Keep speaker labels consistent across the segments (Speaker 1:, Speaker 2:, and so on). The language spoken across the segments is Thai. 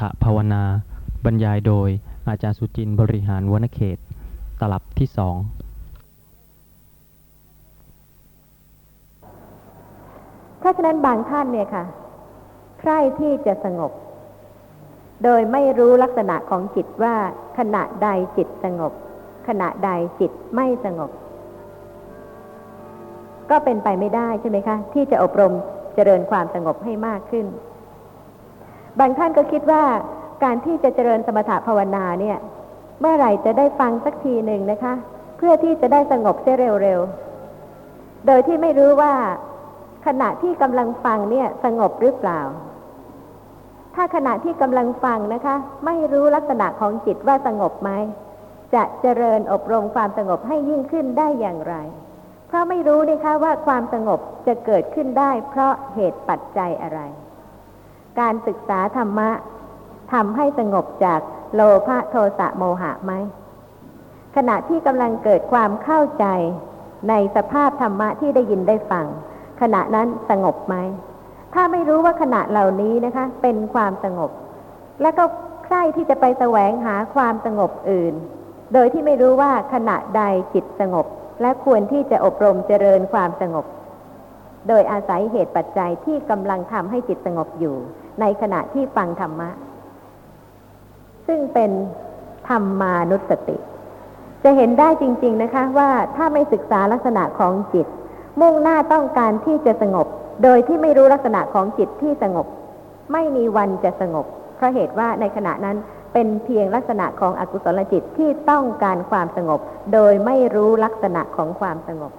Speaker 1: ถภาวนา บรรยายโดยอาจารย์สุจินบริหารวนเขต ตลับที่สอง
Speaker 2: เพราะฉะนั้นบางท่านเนี่ยค่ะ ใคร่ที่จะสงบ โดยไม่รู้ลักษณะของจิตว่าขณะใดจิตสงบ ขณะใดจิตไม่สงบ ก็เป็นไปไม่ได้ใช่ไหมคะ ที่จะอบรมเจริญความสงบให้มากขึ้น บางท่านก็คิดว่าการที่จะเจริญสมถะภาวนาเนี่ย เมื่อไหร่จะได้ฟังสักทีหนึ่งนะคะ เพื่อที่จะได้สงบเสียเร็วๆ โดยที่ไม่รู้ว่าขณะที่กำลังฟังเนี่ยสงบหรือเปล่า ถ้าขณะที่กำลังฟังนะคะ ไม่รู้ลักษณะของจิตว่าสงบไหมจะเจริญอบรมความสงบให้ยิ่งขึ้นได้อย่างไร เพราะไม่รู้นะคะว่าความสงบจะเกิดขึ้นได้เพราะเหตุปัจจัยอะไร การศึกษาธรรมะทำให้สงบจากโลภะโทสะโมหะไหมขณะที่กำลังเกิดความเข้าใจในสภาพธรรมะที่ได้ยินได้ฟัง ขณะนั้นสงบไหม ถ้าไม่รู้ว่าขณะเหล่านี้นะคะ เป็นความสงบ และก็ใคร่ที่จะไปแสวงหาความสงบอื่น โดยที่ไม่รู้ว่าขณะใดจิตสงบ และควรที่จะอบรมเจริญความสงบ โดยอาศัยเหตุปัจจัยที่กำลังทำให้จิตสงบอยู่ ในขณะที่ฟังธรรมะ ซึ่งเป็นธรรมานุสติ จะเห็นได้จริง ๆนะคะ ว่าถ้าไม่ศึกษาลักษณะของจิต มุ่งหน้าต้องการที่จะสงบ โดยที่ไม่รู้ลักษณะของจิตที่สงบ ไม่มีวันจะสงบ เพราะเหตุว่าในขณะนั้นเป็นเพียงลักษณะของอกุศลจิตที่ต้องการความสงบ โดยไม่รู้ลักษณะของความสงบ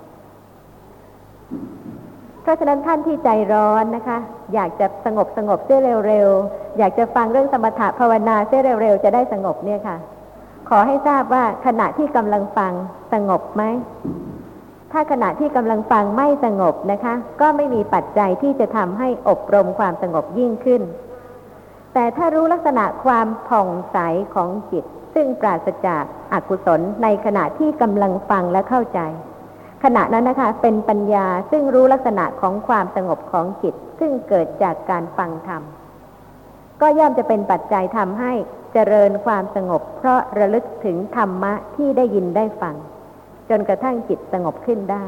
Speaker 2: ราะฉะนั้นท่านที่ใจร้อนนะคะ อยากจะสงบสงบเสียเร็วๆ อยากจะฟังเรื่องสมถะภาวนาเสียเร็วๆ จะได้สงบเนี่ยค่ะ ขอให้ทราบว่าขณะที่กำลังฟังสงบไหม ถ้าขณะที่กำลังฟังไม่สงบนะคะ ก็ไม่มีปัจจัยที่จะทำให้อบรมความสงบยิ่งขึ้น แต่ถ้ารู้ลักษณะความผ่องใสของจิต ซึ่งปราศจากอากุศลในขณะที่กำลังฟังและเข้าใจ ขณะนั้นนะคะ เป็นปัญญาซึ่งรู้ลักษณะของความสงบของจิต ซึ่งเกิดจากการฟังธรรม ก็ย่อมจะเป็นปัจจัยทำให้เจริญความสงบ เพราะระลึกถึงธรรมะที่ได้ยินได้ฟัง จนกระทั่งจิตสงบขึ้นได้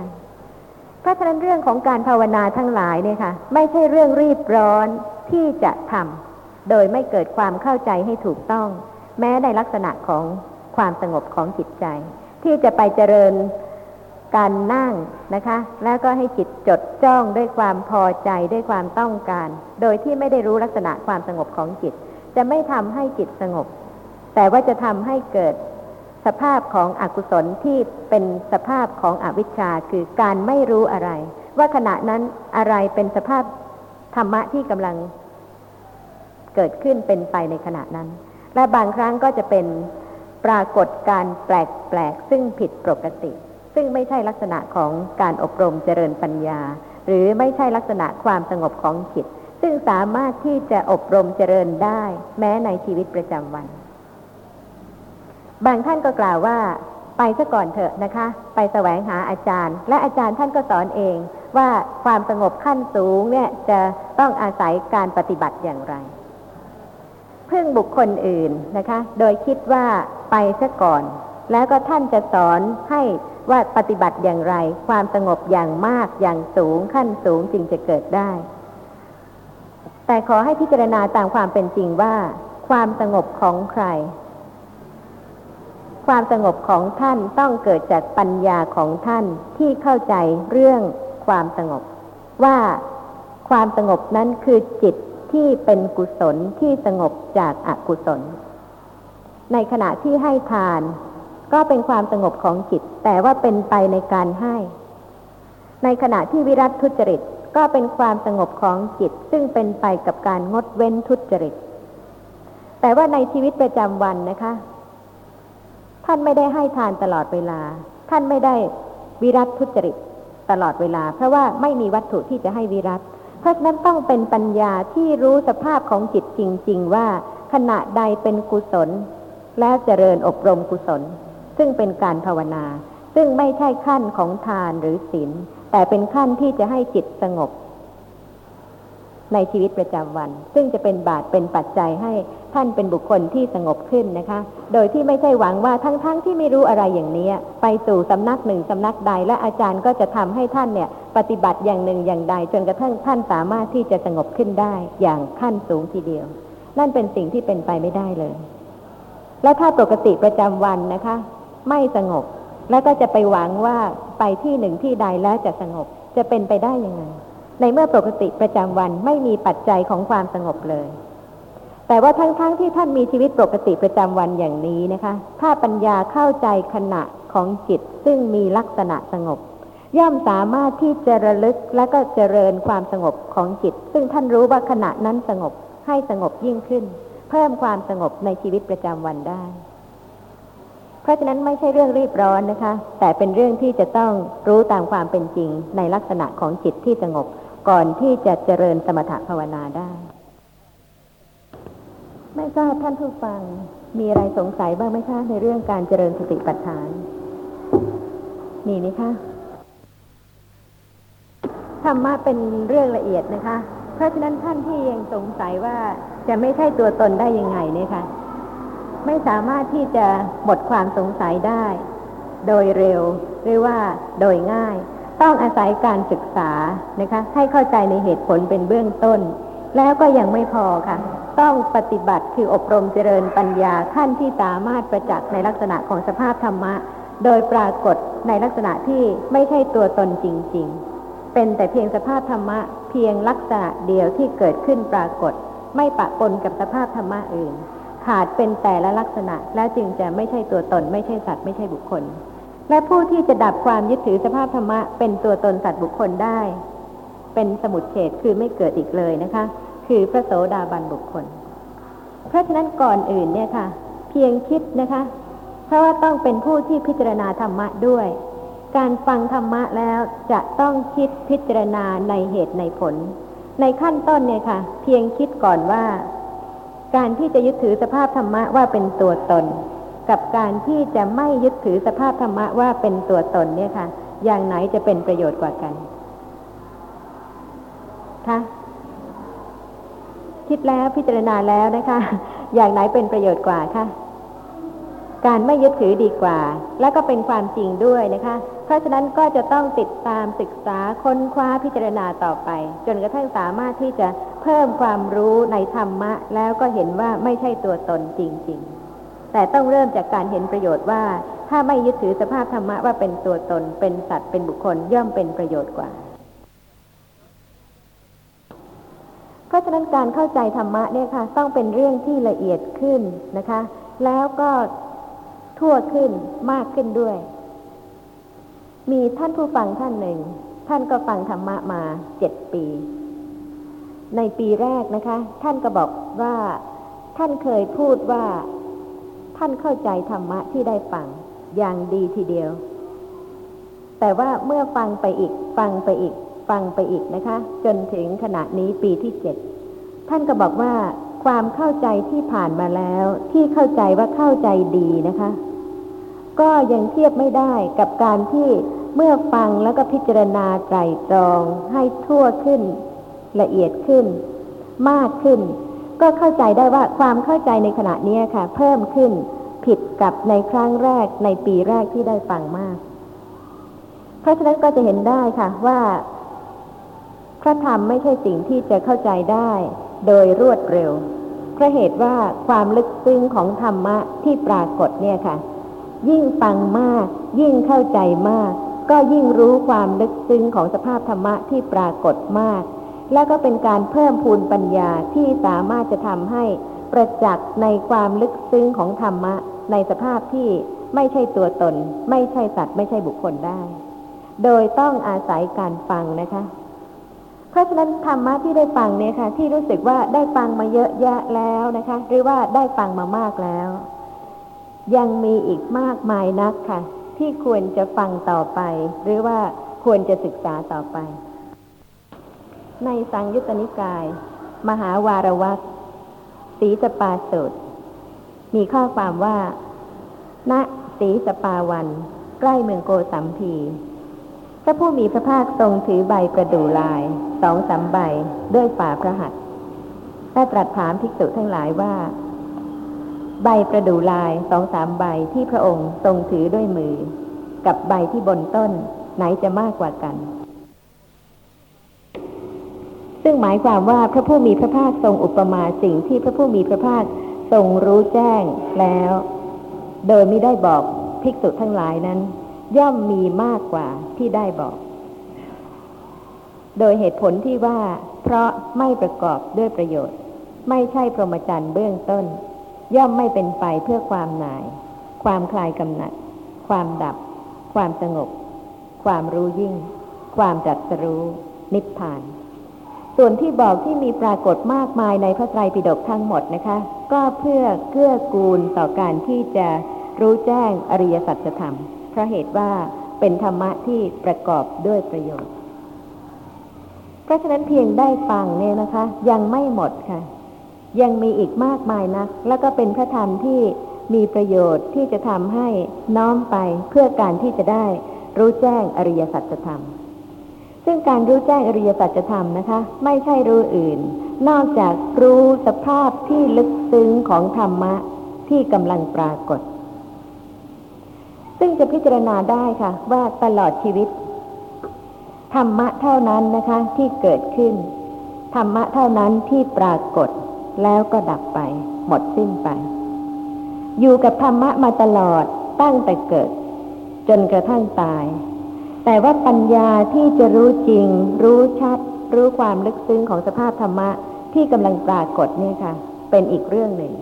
Speaker 2: เพราะฉะนั้นเรื่องของการภาวนาทั้งหลายเนี่ยค่ะไม่ใช่เรื่องรีบร้อนที่จะทำโดยไม่เกิดความเข้าใจให้ถูกต้อง แม้ในลักษณะของความสงบของจิตใจ ที่จะไปเจริญ การนั่งนะคะ แล้วก็ให้จิตจดจ้องด้วยความพอใจด้วยความต้องการ โดยที่ไม่ได้รู้ลักษณะความสงบของจิต จะไม่ทำให้จิตสงบ แต่ว่าจะทำให้เกิดสภาพของอกุศลที่เป็นสภาพของอวิชชาคือการไม่รู้อะไร ว่าขณะนั้นอะไรเป็นสภาพธรรมะที่กำลังเกิดขึ้นเป็นไปในขณะนั้น และบางครั้งก็จะเป็นปรากฏการแปลกๆซึ่งผิดปกติ ซึ่งไม่ใช่ลักษณะของการอบรมเจริญปัญญา หรือไม่ใช่ลักษณะความสงบของจิต ซึ่งสามารถที่จะอบรมเจริญได้ แม้ในชีวิตประจำวัน บางท่านก็กล่าวว่า ไปซะก่อนเถอะนะคะ ไปแสวงหาอาจารย์ และอาจารย์ท่านก็สอนเอง ว่าความสงบขั้นสูงเนี่ยจะต้องอาศัยการปฏิบัติอย่างไรพึ่งบุคคลอื่นนะคะ โดยคิดว่าไปซะก่อน แล้วก็ท่านจะสอนให้ว่าปฏิบัติอย่างไร ความสงบอย่างมากอย่างสูงขั้นสูงจึงจะเกิดได้ แต่ขอให้พิจารณาตามความเป็นจริงว่า ความสงบของใคร ความสงบของท่านต้องเกิดจากปัญญาของท่านที่เข้าใจเรื่องความสงบ ว่าความสงบนั้นคือจิตที่เป็นกุศลที่สงบจากอากุศล ในขณะที่ให้ทาน ก็เป็นความสงบของจิต แต่ว่าเป็นไปในการให้ ในขณะที่วิรัตทุจริตก็เป็นความสงบของจิต ซึ่งเป็นไปกับการงดเว้นทุจริต แต่ว่าในชีวิตประจำวันนะคะ ท่านไม่ได้ให้ทานตลอดเวลา ท่านไม่ได้วิรัตทุจริตตลอดเวลา เพราะว่าไม่มีวัตถุที่จะให้วิรัตเพราะฉะนั้นต้องเป็นปัญญาที่รู้สภาพของจิตจริง ๆ ว่าขณะใดเป็นกุศล และเจริญอบรมกุศล ซึ่งเป็นการภาวนา ซึ่งไม่ใช่ขั้นของทานหรือศีลแต่เป็นขั้นที่จะให้จิตสงบ ในชีวิตประจำวัน ซึ่งจะเป็นบาตเป็นปัจจัยให้ท่านเป็นบุคคลที่สงบขึ้นนะคะ โดยที่ไม่ใช่หวังว่าทั้งๆทที่ไม่รู้อะไรอย่างนี้ ไปสู่สำนักหนึ่งสำนักใด และอาจารย์ก็จะทำให้ท่านเนี่ย ปฏิบัติอย่างหนึ่งอย่างใด จนกระทั่งท่านสามารถที่จะสงบขึ้นได้อย่างขั้นสูงทีเดียว นั่นเป็นสิ่งที่เป็นไปไม่ได้เลย และถ้าปกติประจำวันนะคะ ไม่สงบ แล้วก็จะไปหวังว่าไปที่หนึ่งที่ใดแล้วจะสงบ จะเป็นไปได้ยังไง ในเมื่อปกติประจำวันไม่มีปัจจัยของความสงบเลย แต่ว่าทั้งๆทที่ท่านมีชีวิตปกติประจำวันอย่างนี้นะคะ ถ้าปัญญาเข้าใจขณะของจิตซึ่งมีลักษณะสงบ ย่อมสามารถที่จะระลึกและก็เจริญความสงบของจิต ซึ่งท่านรู้ว่าขณะนั้นสงบให้สงบยิ่งขึ้น เพิ่มความสงบในชีวิตประจำวันได้ เพราะฉะนั้นไม่ใช่เรื่องรีบร้อนนะคะ แต่เป็นเรื่องที่จะต้องรู้ตามความเป็นจริงในลักษณะของจิตที่สงบ ก่อนที่จะเจริญสมถภาวนาได้ ไม่ทราบท่านผู้ฟังมีอะไรสงสัยบ้างไหมคะในเรื่องการเจริญสติปัฏฐานมีไหมคะธรรมะเป็นเรื่องละเอียดนะคะ เพราะฉะนั้นท่านที่ยังสงสัยว่าจะไม่ใช่ตัวตนได้ยังไงเนี่ยคะ่ะ ไม่สามารถที่จะหมดความสงสัยได้ โดยเร็วหรือว่าโดยง่าย ต้องอาศัยการศึกษานะคะ ให้เข้าใจในเหตุผลเป็นเบื้องต้น แล้วก็ยังไม่พอค่ะ ต้องปฏิบัติคืออบรมเจริญปัญญาขั้นที่สามารถประจักษ์ในลักษณะของสภาพธรรมะ โดยปรากฏในลักษณะที่ไม่ใช่ตัวตนจริง ๆ เป็นแต่เพียงสภาพธรรมะ เพียงลักษณะเดียวที่เกิดขึ้นปรากฏ ไม่ปะปนกับสภาพธรรมะอื่น ขาดเป็นแต่ละลักษณะ และจึงจะไม่ใช่ตัวตน ไม่ใช่สัตว์ไม่ใช่บุคคล และผู้ที่จะดับความยึดถือสภาพธรรมะเป็นตัวตนสัตว์บุคคลได้ เป็นสมุดเฉดคือไม่เกิดอีกเลยนะคะ คือพระโสดาบันบุคคล เพราะฉะนั้นก่อนอื่นเนี่ยค่ะ เพียงคิดนะคะ เพราะว่าต้องเป็นผู้ที่พิจารณาธรรมะด้วย การฟังธรรมะแล้วจะต้องคิดพิจารณาในเหตุในผล ในขั้นต้นเนี่ยค่ะ เพียงคิดก่อนว่า การที่จะยึดถือสภาพธรรมะว่าเป็นตัวตน กับการที่จะไม่ยึดถือสภาพธรรมะว่าเป็นตัวตนเนี่ยค่ะ อย่างไหนจะเป็นประโยชน์กว่ากันคะคิดแล้วพิจารณาแล้วนะคะ อย่างไหนเป็นประโยชน์กว่าคะการไม่ยึดถือดีกว่า และก็เป็นความจริงด้วยนะคะ เพราะฉะนั้นก็จะต้องติดตามศึกษาค้นคว้าพิจารณาต่อไป จนกระทั่งสามารถที่จะ เพิ่มความรู้ในธรรมะ แล้วก็เห็นว่าไม่ใช่ตัวตนจริง ๆ แต่ต้องเริ่มจากการเห็นประโยชน์ว่า ถ้าไม่ยึดถือสภาพธรรมะว่าเป็นตัวตนเป็นสัตว์เป็นบุคคลย่อมเป็นประโยชน์กว่า เพราะฉะนั้นการเข้าใจธรรมะเนี่ยค่ะ ต้องเป็นเรื่องที่ละเอียดขึ้นนะคะ แล้วก็ทั่วขึ้นมากขึ้นด้วย มีท่านผู้ฟังท่านหนึ่ง ท่านก็ฟังธรรมะมาเจ็ดปี ในปีแรกนะคะ ท่านก็บอกว่าท่านเคยพูดว่า ท่านเข้าใจธรรมะที่ได้ฟังอย่างดีทีเดียว แต่ว่าเมื่อฟังไปอีก ฟังไปอีก ฟังไปอีกนะคะ จนถึงขณะนี้ปีที่เจ็ดท่านก็บอกว่าความเข้าใจที่ผ่านมาแล้ว ที่เข้าใจว่าเข้าใจดีนะคะ ก็ยังเทียบไม่ได้กับการที่เมื่อฟังแล้วก็พิจารณาไตรตรองให้ทั่วขึ้น ละเอียดขึ้น มากขึ้น ก็เข้าใจได้ว่าความเข้าใจในขณะนี้ค่ะ เพิ่มขึ้นผิดกับในครั้งแรกในปีแรกที่ได้ฟังมาก เพราะฉะนั้นก็จะเห็นได้ค่ะว่า พระธรรมไม่ใช่สิ่งที่จะเข้าใจได้โดยรวดเร็วเพราะเหตุว่าความลึกซึ้งของธรรมะที่ปรากฏเนี่ยค่ะ ยิ่งฟังมาก ยิ่งเข้าใจมาก ก็ยิ่งรู้ความลึกซึ้งของสภาพธรรมะที่ปรากฏมาก และก็เป็นการเพิ่มพูนปัญญาที่สามารถจะทำให้ประจักษ์ในความลึกซึ้งของธรรมะ ในสภาพที่ไม่ใช่ตัวตน ไม่ใช่สัตว์ไม่ใช่บุคคลได้ โดยต้องอาศัยการฟังนะคะ เพราะฉะนั้นธรรมะที่ได้ฟังเนี่ยค่ะ ที่รู้สึกว่าได้ฟังมาเยอะแยะแล้วนะคะ หรือว่าได้ฟังมามากแล้ว ยังมีอีกมากมายนักค่ะ ที่ควรจะฟังต่อไป หรือว่าควรจะศึกษาต่อไป ในสังยุตตนิกาย มหาวารวัตสีสปาสุดมีข้อความว่า ณสีสปาวัน ใกล้เมืองโกสัมพีพระผู้มีพระภาคทรงถือใบประดู่ลายสองสามใบด้วยฝ่าพระหัตถ์ได้ตรัสถามภิกษุทั้งหลายว่า ใบประดู่ลายสองสามใบที่พระองค์ทรงถือด้วยมือ กับใบที่บนต้นไหนจะมากกว่ากัน ซึ่งหมายความว่าพระผู้มีพระภาคทรงอุปมาสิ่งที่พระผู้มีพระภาคทรงรู้แจ้งแล้ว โดยไม่ได้บอกภิกษุทั้งหลายนั้น ย่อมมีมากกว่าที่ได้บอก โดยเหตุผลที่ว่า เพราะไม่ประกอบด้วยประโยชน์ ไม่ใช่พรหมจรรย์เบื้องต้น ย่อมไม่เป็นไปเพื่อความหน่าย ความคลายกำหนัด ความดับ ความสงบ ความรู้ยิ่ง ความจัดสรู้นิพพาน ส่วนที่บอกที่มีปรากฏมากมายในพระไตรปิฎกทั้งหมดนะคะ ก็เพื่อเกื้อกูลต่อการที่จะรู้แจ้งอริยสัจธรรม เพราะเหตุว่าเป็นธรรมะที่ประกอบด้วยประโยชน์ เพราะฉะนั้นเพียงได้ฟังเนี่ยนะคะ ยังไม่หมดค่ะ ยังมีอีกมากมายนะแล้วก็เป็นพระธรรมที่มีประโยชน์ที่จะทำให้น้อมไปเพื่อการที่จะได้รู้แจ้งอริยสัจธรรม ซึ่งการรู้แจ้งอริยสัจธรรมนะคะ ไม่ใช่รู้อื่น นอกจากรู้สภาพที่ลึกซึ้งของธรรมะที่กำลังปรากฏ ซึ่งจะพิจารณาได้ค่ะ ว่าตลอดชีวิต ธรรมะเท่านั้นนะคะ ที่เกิดขึ้น ธรรมะเท่านั้นที่ปรากฏ แล้วก็ดับไป หมดสิ้นไป อยู่กับธรรมะมาตลอดตั้งแต่เกิด จนกระทั่งตาย แต่ว่าปัญญาที่จะรู้จริง รู้ชัด รู้ความลึกซึ้งของสภาพธรรมะที่กำลังปรากฏเนี่ยค่ะ เป็นอีกเรื่องหนึ่ง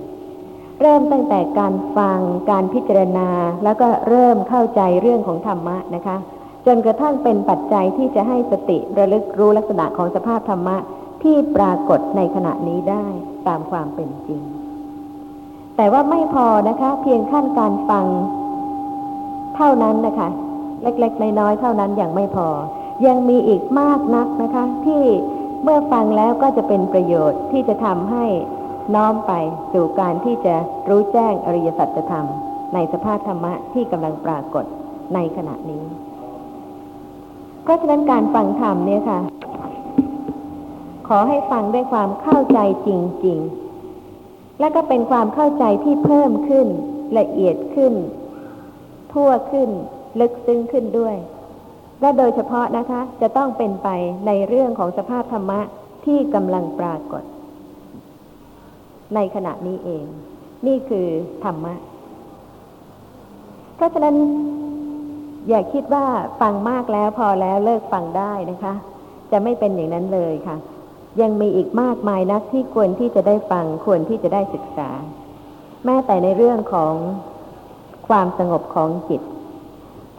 Speaker 2: เริ่มตั้งแต่การฟังการพิจารณา แล้วก็เริ่มเข้าใจเรื่องของธรรมะนะคะ จนกระทั่งเป็นปัจจัยที่จะให้สติระลึกรู้ลักษณะของสภาพธรรมะที่ปรากฏในขณะนี้ได้ตามความเป็นจริง แต่ว่าไม่พอนะคะ เพียงขั้นการฟังเท่านั้นนะคะ เล็กๆน้อยๆเท่านั้นยังไม่พอ ยังมีอีกมากนักนะคะ ที่เมื่อฟังแล้วก็จะเป็นประโยชน์ที่จะทำให้น้อมไปสู่การที่จะรู้แจ้งอริยสัจธรรม ในสภาพธรรมะที่กำลังปรากฏในขณะนี้ เพราะฉะนั้นการฟังธรรมเนี่ยค่ะ ขอให้ฟังด้วยความเข้าใจจริง ๆ และก็เป็นความเข้าใจที่เพิ่มขึ้น ละเอียดขึ้น ทั่วขึ้น ลึกซึ้งขึ้นด้วย และโดยเฉพาะนะคะ จะต้องเป็นไปในเรื่องของสภาพธรรมะที่กำลังปรากฏ ในขณะนี้เอง นี่คือธรรมะ เพราะฉะนั้น อย่าคิดว่าฟังมากแล้วพอแล้วเลิกฟังได้นะคะ จะไม่เป็นอย่างนั้นเลยค่ะ ยังมีอีกมากมายนักที่ควรที่จะได้ฟังควรที่จะได้ศึกษา แม้แต่ในเรื่องของความสงบของจิต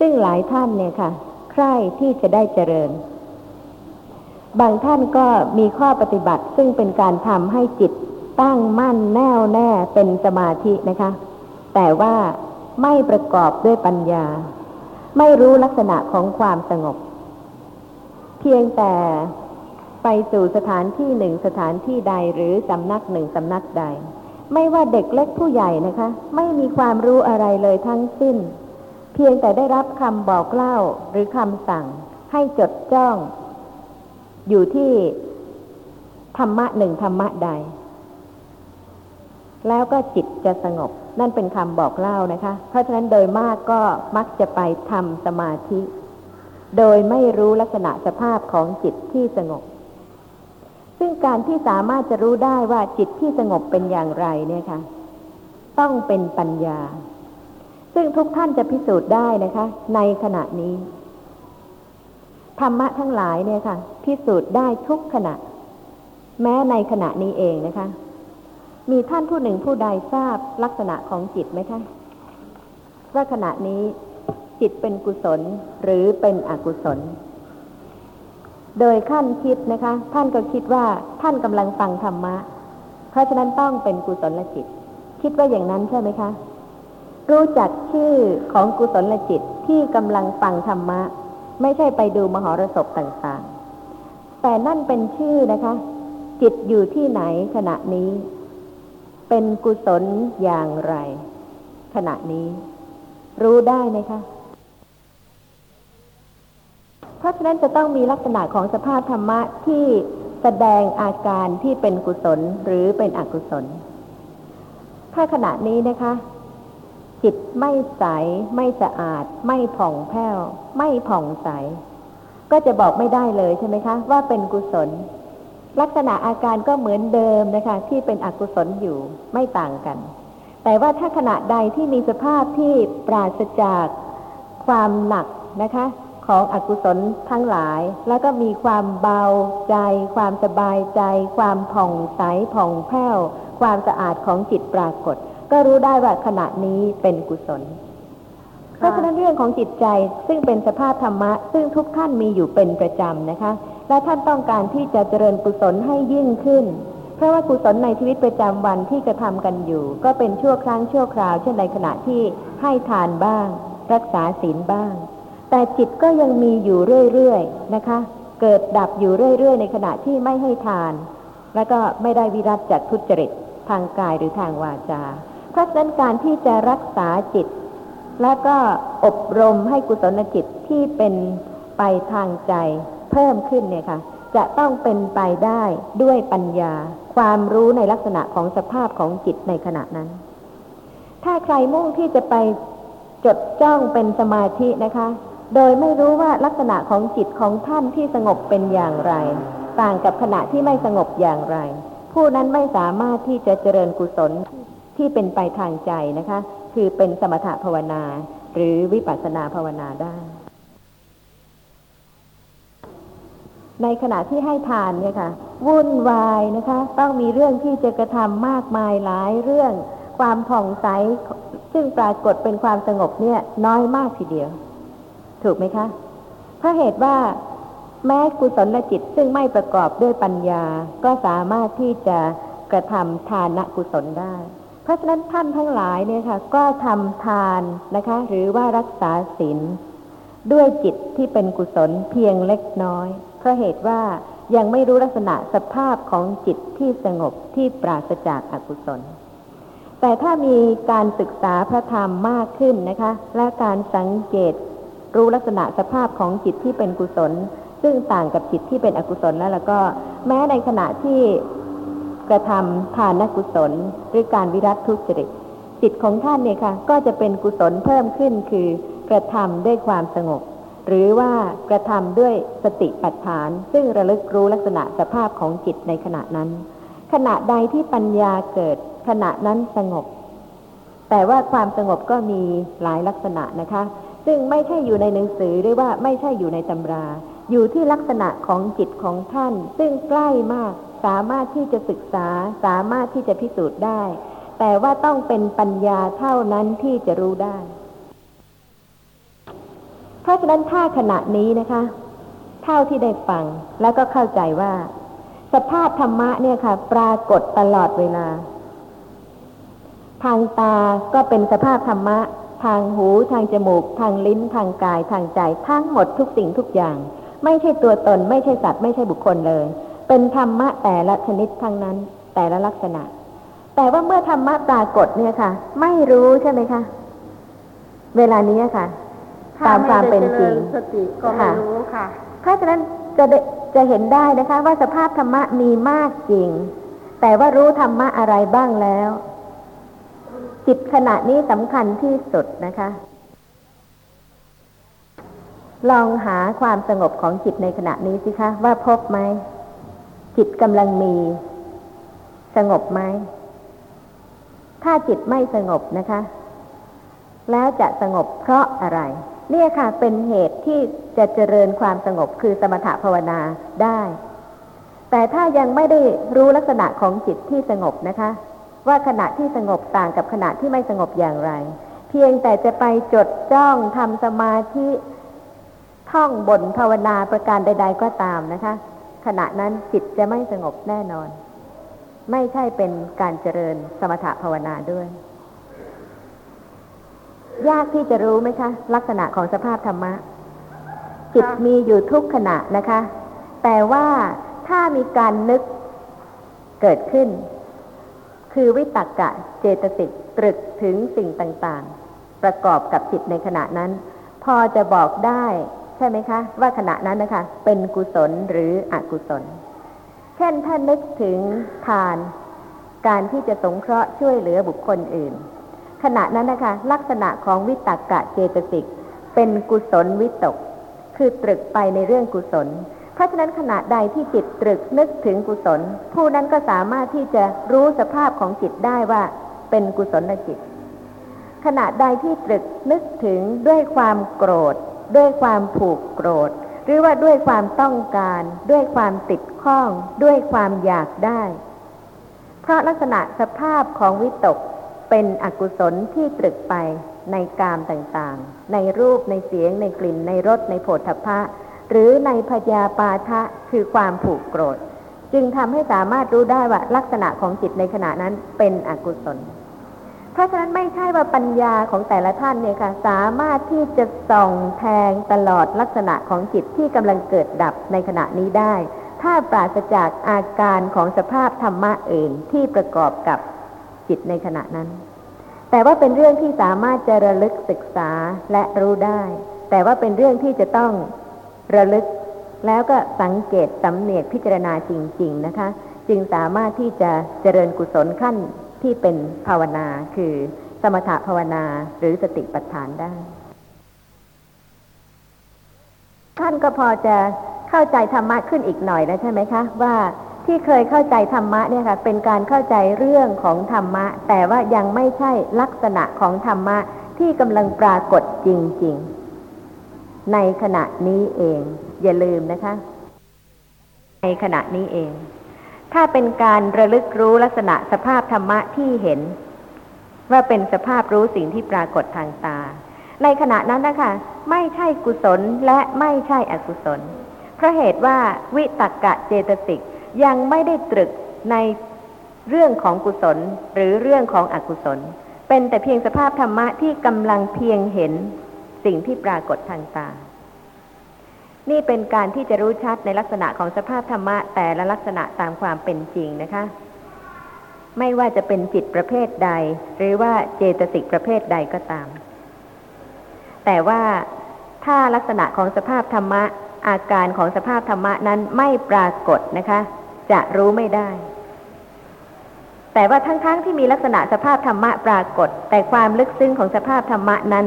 Speaker 2: ซึ่งหลายท่านเนี่ยค่ะ ใคร่ที่จะได้เจริญ บางท่านก็มีข้อปฏิบัติซึ่งเป็นการทำให้จิตตั้งมั่นแน่วแน่เป็นสมาธินะคะ แต่ว่าไม่ประกอบด้วยปัญญา ไม่รู้ลักษณะของความสงบ เพียงแต่ไปสู่สถานที่หนึ่งสถานที่ใดหรือสำนักหนึ่งสำนักใด ไม่ว่าเด็กเล็กผู้ใหญ่นะคะ ไม่มีความรู้อะไรเลยทั้งสิ้น พียงแต่ได้รับคำบอกเล่าหรือคำสั่งให้จดจ้อง อยู่ที่ธรรมะหนึ่งธรรมะใด แล้วก็จิตจะสงบ นั่นเป็นคำบอกเล่านะคะ เพราะฉะนั้นโดยมากก็มักจะไปทำสมาธิ โดยไม่รู้ลักษณะสภาพของจิตที่สงบ ซึ่งการที่สามารถจะรู้ได้ว่าจิตที่สงบเป็นอย่างไรเนี่ยคะ่ะ ต้องเป็นปัญญา ซึ่งทุกท่านจะพิสูจน์ได้นะคะ ในขณะนี้ ธรรมะทั้งหลายเนี่ยค่ะ พิสูจน์ได้ทุกขณะ แม้ในขณะนี้เองนะคะ มีท่านผู้หนึ่งผู้ใดทราบลักษณะของจิตไหมคะว่าขณะนี้จิตเป็นกุศลหรือเป็นอกุศล โดยขั้นคิดนะคะ ท่านก็คิดว่าท่านกำลังฟังธรรมะ เพราะฉะนั้นต้องเป็นกุศลจิต คิดว่าอย่างนั้นใช่ไหมคะ รู้จักชื่อของกุศลจิตที่กำลังฟังธรรมะ ไม่ใช่ไปดูมหรสพต่างๆ แต่นั่นเป็นชื่อนะคะ จิตอยู่ที่ไหนขณะนี้ เป็นกุศลอย่างไร ขณะนี้ รู้ได้ไหมคะเพราะฉะนั้นจะต้องมีลักษณะของสภาพธรรมะที่แสดงอาการที่เป็นกุศลหรือเป็นอกุศล ถ้าขณะนี้นะคะ จิตไม่ใส ไม่สะอาด ไม่ผ่องแผ้ว ไม่ผ่องใส ก็จะบอกไม่ได้เลยใช่ไหมคะ ว่าเป็นกุศล ลักษณะอาการก็เหมือนเดิมนะคะ ที่เป็นอกุศลอยู่ไม่ต่างกัน แต่ว่าถ้าขณะใดที่มีสภาพที่ปราศจากความหนักนะคะ ของอกุศลทั้งหลาย แล้วก็มีความเบาใจ ความสบายใจ ความผ่องใสผ่องแผ้ว ความสะอาดของจิตปรากฏ ก็รู้ได้ว่าขณะนี้เป็นกุศล เพราะฉะนั้นเรื่องของจิตใจซึ่งเป็นสภาพธรรมะ ซึ่งทุกท่านมีอยู่เป็นประจำนะคะ และท่านต้องการที่จะเจริญกุศลให้ยิ่งขึ้น เพราะว่ากุศลในชีวิตประจำวันที่กระทำกันอยู่ ก็เป็นชั่วครั้งชั่วคราว เช่นในขณะที่ให้ทานบ้าง รักษาศีลบ้าง แต่จิตก็ยังมีอยู่เรื่อยๆนะคะ เกิดดับอยู่เรื่อยๆ ในขณะที่ไม่ให้ทาน แล้วก็ไม่ได้วิรัตจากทุจริตทางกายหรือทางวาจา เพราะฉะนั้นการที่จะรักษาจิต และก็อบรมให้กุศลจิตที่เป็นไปทางใจเพิ่มขึ้นเนี่ยค่ะ จะต้องเป็นไปได้ด้วยปัญญา ความรู้ในลักษณะของสภาพของจิตในขณะนั้น ถ้าใครมุ่งที่จะไปจดจ้องเป็นสมาธินะคะ โดยไม่รู้ว่าลักษณะของจิตของท่านที่สงบเป็นอย่างไร ต่างกับขณะที่ไม่สงบอย่างไร ผู้นั้นไม่สามารถที่จะเจริญกุศล ที่เป็นไปทางใจนะคะ คือเป็นสมถภาวนา หรือวิปัสสนาภาวนาได้ ในขณะที่ให้ทานเนี่ยค่ะ วุ่นวายนะคะ ต้องมีเรื่องที่จะกระทำมากมายหลายเรื่อง ความผ่องใสซึ่งปรากฏเป็นความสงบเนี่ย น้อยมากทีเดียว ถูกไหมคะเพราะเหตุว่าแม้กุศลจิตซึ่งไม่ประกอบด้วยปัญญา ก็สามารถที่จะกระทำทานกุศลได้ เพราะฉะนั้นท่านทั้งหลายเนี่ยค่ะ ก็ทำทานนะคะ หรือว่ารักษาศีลด้วยจิตที่เป็นกุศลเพียงเล็กน้อย เพราะเหตุว่ายังไม่รู้ลักษณะสภาพของจิตที่สงบที่ปราศจากอากุศล แต่ถ้ามีการศึกษาพระธรรมมากขึ้นนะคะ และการสังเกตรู้ลักษณะสภาพของจิตที่เป็นกุศล ซึ่งต่างกับจิตที่เป็นอกุศลแล้วแล้วก็ แม้ในขณะที่ กระทำทานกุศล หรือการวิรัตทุจริตจิตของท่านเนี่ยค่ะ ก็จะเป็นกุศลเพิ่มขึ้นคือกระทำด้วยความสงบ หรือว่ากระทำด้วยสติปัฏฐาน ซึ่งระลึกรู้ลักษณะสภาพของจิตในขณะนั้น ขณะใดที่ปัญญาเกิด ขณะนั้นสงบ แต่ว่าความสงบก็มีหลายลักษณะนะคะ ซึ่งไม่ใช่อยู่ในหนังสือหรือว่าไม่ใช่อยู่ในตำรา อยู่ที่ลักษณะของจิตของท่าน ซึ่งใกล้มาก สามารถที่จะศึกษาสามารถที่จะพิสูจน์ได้ แต่ว่าต้องเป็นปัญญาเท่านั้นที่จะรู้ได้ เพราะฉะนั้นถ้าขณะนี้นะคะ เท่าที่ได้ฟังแล้วก็เข้าใจว่า สภาพธรรมะเนี่ยค่ะ ปรากฏตลอดเวลา ทางตาก็เป็นสภาพธรรมะ ทางหูทางจมูก ทางลิ้น ทางกาย ทางใจ ทั้งหมดทุกสิ่งทุกอย่าง ไม่ใช่ตัวตน ไม่ใช่สัตว์ไม่ใช่บุคคลเลย เป็นธรรมะแต่ละชนิดทั้งนั้น แต่ละลักษณะ แต่ว่าเมื่อธรรมะปรากฏเนี่ยค่ะ ไม่รู้ใช่ไหมคะ เวลานี้ค่ะ ตามความเป็นจริง
Speaker 3: สติก็ไม่รู้ค่ะ
Speaker 2: เพราะฉะนั้นจะจะเห็นได้นะคะ ว่าสภาพธรรมะมีมากจริง แต่ว่ารู้ธรรมะอะไรบ้างแล้ว จิตขณะนี้สำคัญที่สุดนะคะ ลองหาความสงบของจิตในขณะนี้สิคะ ว่าพบไหม จิตกำลังมี สงบไหมถ้าจิตไม่สงบนะคะ แล้วจะสงบเพราะอะไร เนี่ยค่ะ เป็นเหตุที่จะเจริญความสงบคือสมถะภาวนาได้ แต่ถ้ายังไม่ได้รู้ลักษณะของจิตที่สงบนะคะ ว่าขณะที่สงบต่างกับขณะที่ไม่สงบอย่างไร เพียงแต่จะไปจดจ้องทำสมาธิท่องบนภาวนาประการใด ๆ ก็ตามนะคะ ขณะนั้นจิตจะไม่สงบแน่นอน ไม่ใช่เป็นการเจริญสมถะภาวนาด้วย ยากที่จะรู้ไหมคะ ลักษณะของสภาพธรรมะ จิตมีอยู่ทุกขณะนะคะ แต่ว่าถ้ามีการนึกเกิดขึ้น คือวิตกกะเจตสิกตรึกถึงสิ่งต่างๆ ประกอบกับจิตในขณะนั้น พอจะบอกได้ ช่ไหมคะ ว่าขณะนั้นนะคะ เป็นกุศลหรืออกุศล เช่นถ้านึกถึงทาน การที่จะสงเคราะห์ช่วยเหลือบุคคลอื่น ขณะนั้นนะคะ ลักษณะของวิตกกะเจตสิก เป็นกุศลวิตก คือตรึกไปในเรื่องกุศล เพราะฉะนั้นขณะใดที่จิตตรึกนึกถึงกุศล ผู้นั้นก็สามารถที่จะรู้สภาพของจิตได้ว่าเป็นกุศลจิตขณะใดที่ตรึกนึกถึงด้วยความโกรธ ด้วยความผูกโกรธ หรือว่าด้วยความต้องการ ด้วยความติดข้อง ด้วยความอยากได้ เพราะลักษณะสภาพของวิตกเป็นอกุศลที่ตรึกไปในกามต่างๆ ในรูปในเสียงในกลิ่น ในรสในโผฏฐัพะหรือในพยาปาทะคือความผูกโกรธ จึงทำให้สามารถรู้ได้ว่าลักษณะของจิตในขณะนั้นเป็นอกุศล ราะฉะนั้นไม่ใช่ว่าปัญญาของแต่ละท่านเนี่ยค่ะ สามารถที่จะส่องแทงตลอดลักษณะของจิตที่กำลังเกิดดับในขณะนี้ได้ ถ้าปราศจากอาการของสภาพธรรมะอื่นที่ประกอบกับจิตในขณะนั้น แต่ว่าเป็นเรื่องที่สามารถจะระลึกศึกษาและรู้ได้ แต่ว่าเป็นเรื่องที่จะต้องระลึก แล้วก็สังเกตสำเนียกพิจารณาจริง ๆ นะคะ จึงสามารถที่จะเจริญกุศลขั้น ที่เป็นภาวนาคือสมถภาวนาหรือสติปัฏฐานได้ ท่านก็พอจะเข้าใจธรรมะขึ้นอีกหน่อยแล้วใช่ไหมคะ ว่าที่เคยเข้าใจธรรมะเนี่ยค่ะ เป็นการเข้าใจเรื่องของธรรมะ แต่ว่ายังไม่ใช่ลักษณะของธรรมะที่กำลังปรากฏจริง ๆ ในขณะนี้เอง อย่าลืมนะคะ ในขณะนี้เอง ถ้าเป็นการระลึกรู้ลักษณะสภาพธรรมะที่เห็น ว่าเป็นสภาพรู้สิ่งที่ปรากฏทางตา ในขณะนั้นนะคะ ไม่ใช่กุศลและไม่ใช่อกุศล เพราะเหตุว่าวิตกกะเจตสิกยังไม่ได้ตรึกในเรื่องของกุศลหรือเรื่องของอกุศล เป็นแต่เพียงสภาพธรรมะที่กำลังเพียงเห็นสิ่งที่ปรากฏทางตา นี่เป็นการที่จะรู้ชัดในลักษณะของสภาพธรรมะแต่ละลักษณะตามความเป็นจริงนะคะ ไม่ว่าจะเป็นจิตประเภทใด หรือว่าเจตสิกประเภทใดก็ตาม แต่ว่าถ้าลักษณะของสภาพธรรมะ อาการของสภาพธรรมะนั้นไม่ปรากฏนะคะ จะรู้ไม่ได้ แต่ว่าทั้งๆทที่มีลักษณะสภาพธรรมะปรากฏ แต่ความลึกซึ้งของสภาพธรรมะนั้น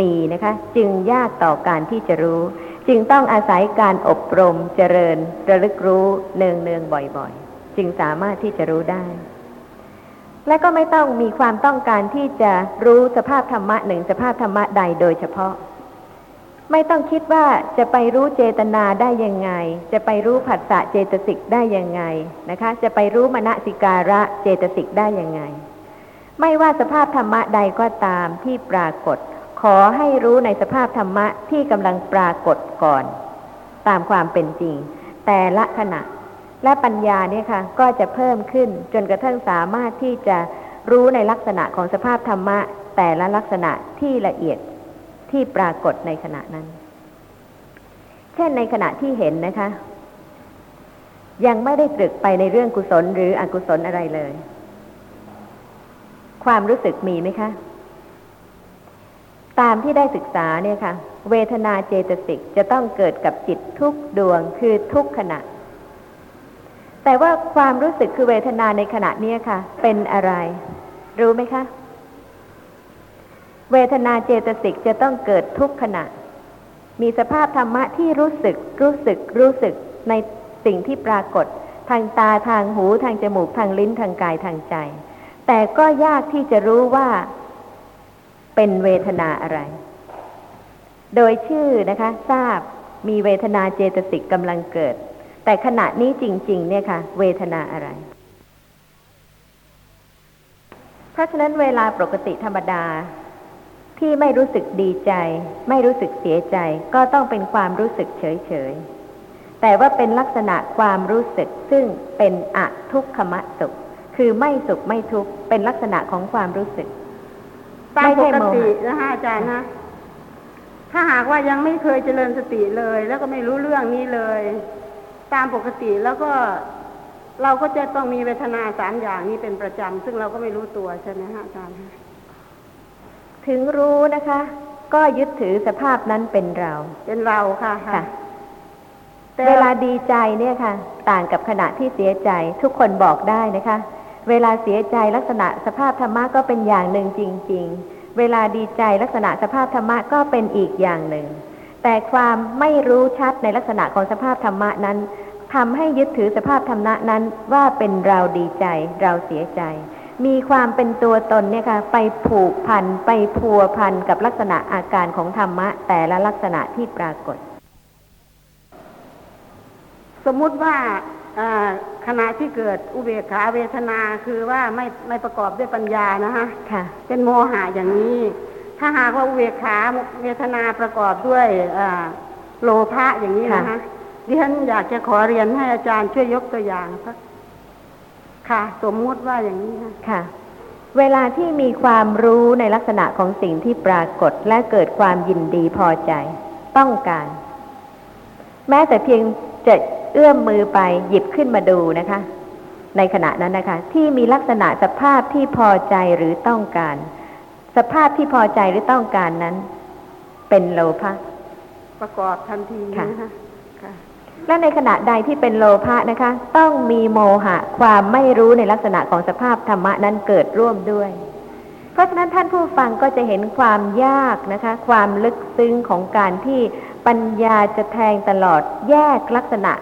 Speaker 2: มีนะคะ จึงยากต่อการที่จะรู้ จึงต้องอาศัยการอบรมเจริญ ระลึกรู้เนืองเนืองบ่อยๆ จึงสามารถที่จะรู้ได้ และก็ไม่ต้องมีความต้องการที่จะรู้สภาพธรรมะหนึ่งสภาพธรรมะใดโดยเฉพาะ ไม่ต้องคิดว่าจะไปรู้เจตนาได้ยังไง จะไปรู้ผัสสะเจตสิกได้ยังไงนะคะ จะไปรู้มณสิการะเจตสิกได้ยังไง ไม่ว่าสภาพธรรมะใดก็ตามที่ปรากฏ ขอให้รู้ในสภาพธรรมะที่กำลังปรากฏก่อน ตามความเป็นจริง แต่ละขณะ และปัญญาเนี่ยค่ะ ก็จะเพิ่มขึ้นจนกระทั่งสามารถที่จะรู้ในลักษณะของสภาพธรรมะ แต่ละลักษณะที่ละเอียดที่ปรากฏในขณะนั้น เช่นในขณะที่เห็นนะคะ ยังไม่ได้ตรึกไปในเรื่องกุศลหรืออกุศลอะไรเลย ความรู้สึกมีไหมคะ ตามที่ได้ศึกษาเนี่ยค่ะ เวทนาเจตสิกจะต้องเกิดกับจิตทุกดวงคือทุกขณะ แต่ว่าความรู้สึกคือเวทนาในขณะนี้ค่ะ เป็นอะไร รู้ไหมคะ เวทนาเจตสิกจะต้องเกิดทุกขณะ มีสภาพธรรมะที่รู้สึก รู้สึก รู้สึกในสิ่งที่ปรากฏ ทางตาทางหูทางจมูกทางลิ้นทางกายทางใจ แต่ก็ยากที่จะรู้ว่า เป็นเวทนาอะไร โดยชื่อนะคะ ทราบมีเวทนาเจตสิกกำลังเกิด แต่ขณะนี้จริง ๆ เนี่ยค่ะ เวทนาอะไร เพราะฉะนั้นเวลาปกติธรรมดาที่ไม่รู้สึกดีใจ ไม่รู้สึกเสียใจ ก็ต้องเป็นความรู้สึกเฉย ๆ แต่ว่าเป็นลักษณะความรู้สึกซึ่งเป็นอทุกขมะสุข คือไม่สุขไม่ทุกข์เป็นลักษณะของความรู้สึก
Speaker 3: ตามปกตินะคะอาจารย์นะ ถ้าหากว่ายังไม่เคยเจริญสติเลย แล้วก็ไม่รู้เรื่องนี้เลย ตามปกติแล้วก็เราก็จะต้องมีเวทนาสามอย่างนี้เป็นประจำ ซึ่งเราก็ไม่รู้ตัวใช่ไหมฮะอาจารย์
Speaker 2: ถึงรู้นะคะ ก็ยึดถือสภาพนั้นเป็นเรา
Speaker 3: เป็นเราค่ะ
Speaker 2: ค่ะเวลาดีใจเนี่ยค่ะ ต่างกับขณะที่เสียใจทุกคนบอกได้นะคะ เวลาเสียใจลักษณะสภาพธรรมะก็เป็นอย่างหนึ่งจริง ๆ เวลาดีใจลักษณะสภาพธรรมะก็เป็นอีกอย่างหนึ่ง แต่ความไม่รู้ชัดในลักษณะของสภาพธรรมะนั้นทำให้ยึดถือสภาพธรรมะนั้นว่าเป็นเราดีใจเราเสียใจ มีความเป็นตัวตนเนี่ยค่ะไปผูกพันไปพัวพันกับลักษณะอาการของธรรมะ แต่ละลักษณะที่ปรากฏ
Speaker 3: สมมุติว่า ขณะที่เกิดอุเบกขาเวทนาคือว่าไม่ไม่ประกอบด้วยปัญญานะคะ
Speaker 2: ค่ะ
Speaker 3: เป็นโมหะอย่างนี้ ถ้าหากว่าอุเบกขาเวทนาประกอบด้วยโลภะอย่างนี้นะคะดิฉันอยากจะขอเรียนให้อาจารย์ช่วยยกตัวอย่างสักค่ะ สมมุติว่าอย่างนี้นะ
Speaker 2: ค่ะ เวลาที่มีความรู้ในลักษณะของสิ่งที่ปรากฏและเกิดความยินดีพอใจ ต้องการ แม้แต่เพียง จะเอื้อมมือไปหยิบขึ้นมาดูนะคะ ในขณะนั้นนะคะ ที่มีลักษณะสภาพที่พอใจหรือต้องการ สภาพที่พอใจหรือต้องการนั้น เป็นโลภะ
Speaker 3: ประกอบทันทีนะคะ
Speaker 2: และในขณะใดที่เป็นโลภะนะคะ ต้องมีโมหะ ความไม่รู้ในลักษณะของสภาพธรรมะนั้นเกิดร่วมด้วยเพ ราะฉะนั้นท่านผู้ฟังก็จะเห็นความยากนะคะ ความลึกซึ้งของการที่ปัญญาจะแทงตลอดแยกลักษณะ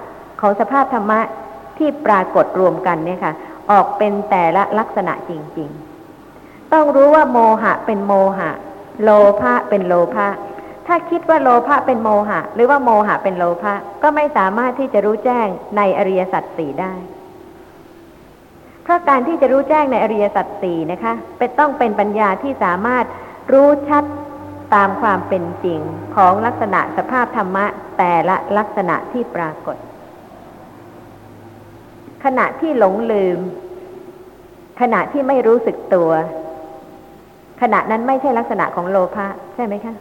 Speaker 2: ของสภาพธรรมะที่ปรากฏรวมกันเนี่ยค่ะ ออกเป็นแต่ละลักษณะจริง ๆ ต้องรู้ว่าโมหะเป็นโมหะ โลภะเป็นโลภะถ้าคิดว่าโลภะเป็นโมหะ หรือว่าโมหะเป็นโลภะก็ไม่สามารถที่จะรู้แจ้งในอริยสัจสี่ได้ เพราะการที่จะรู้แจ้งในอริยสัจสี่นะคะ เป็นต้องเป็นปัญญาที่สามารถรู้ชัดตามความเป็นจริงของลักษณะสภาพธรรมะแต่ละลักษณะที่ปรากฏ ขณะที่หลงลืม ขณะที่ไม่รู้สึกตัว ขณะนั้นไม่ใช่ลักษณะของโลภะใช่ไหมคะ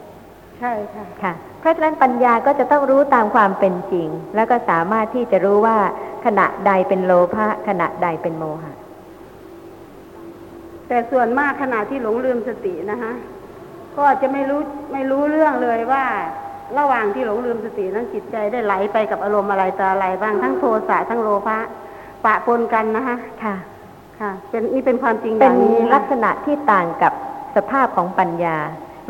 Speaker 3: ใช่ค่ะ
Speaker 2: ค่ะเพ ราะฉะนั้นปัญญาก็จะต้องรู้ตามความเป็นจริง แล้วก็สามารถที่จะรู้ว่าขณะใดเป็นโลภะขณะใดเป็นโมหะ
Speaker 3: แต่ส่วนมากขณะที่หลงลืมสตินะคะก็จะไม่รู้ไม่รู้เรื่องเลยว่า ระหว่างที่หลงลืมสตินั้นจิตใจได้ไหลไปกับอารมณ์อะไรต่ออะไรบ้างทั้งโทสะทั้งโลภะปะปนกันนะคะ
Speaker 2: ค่ะ
Speaker 3: ค่ะ เป็นนี่เป็นความจริง
Speaker 2: อย่างนี้ลักษณะที่ต่างกับสภาพของปัญญา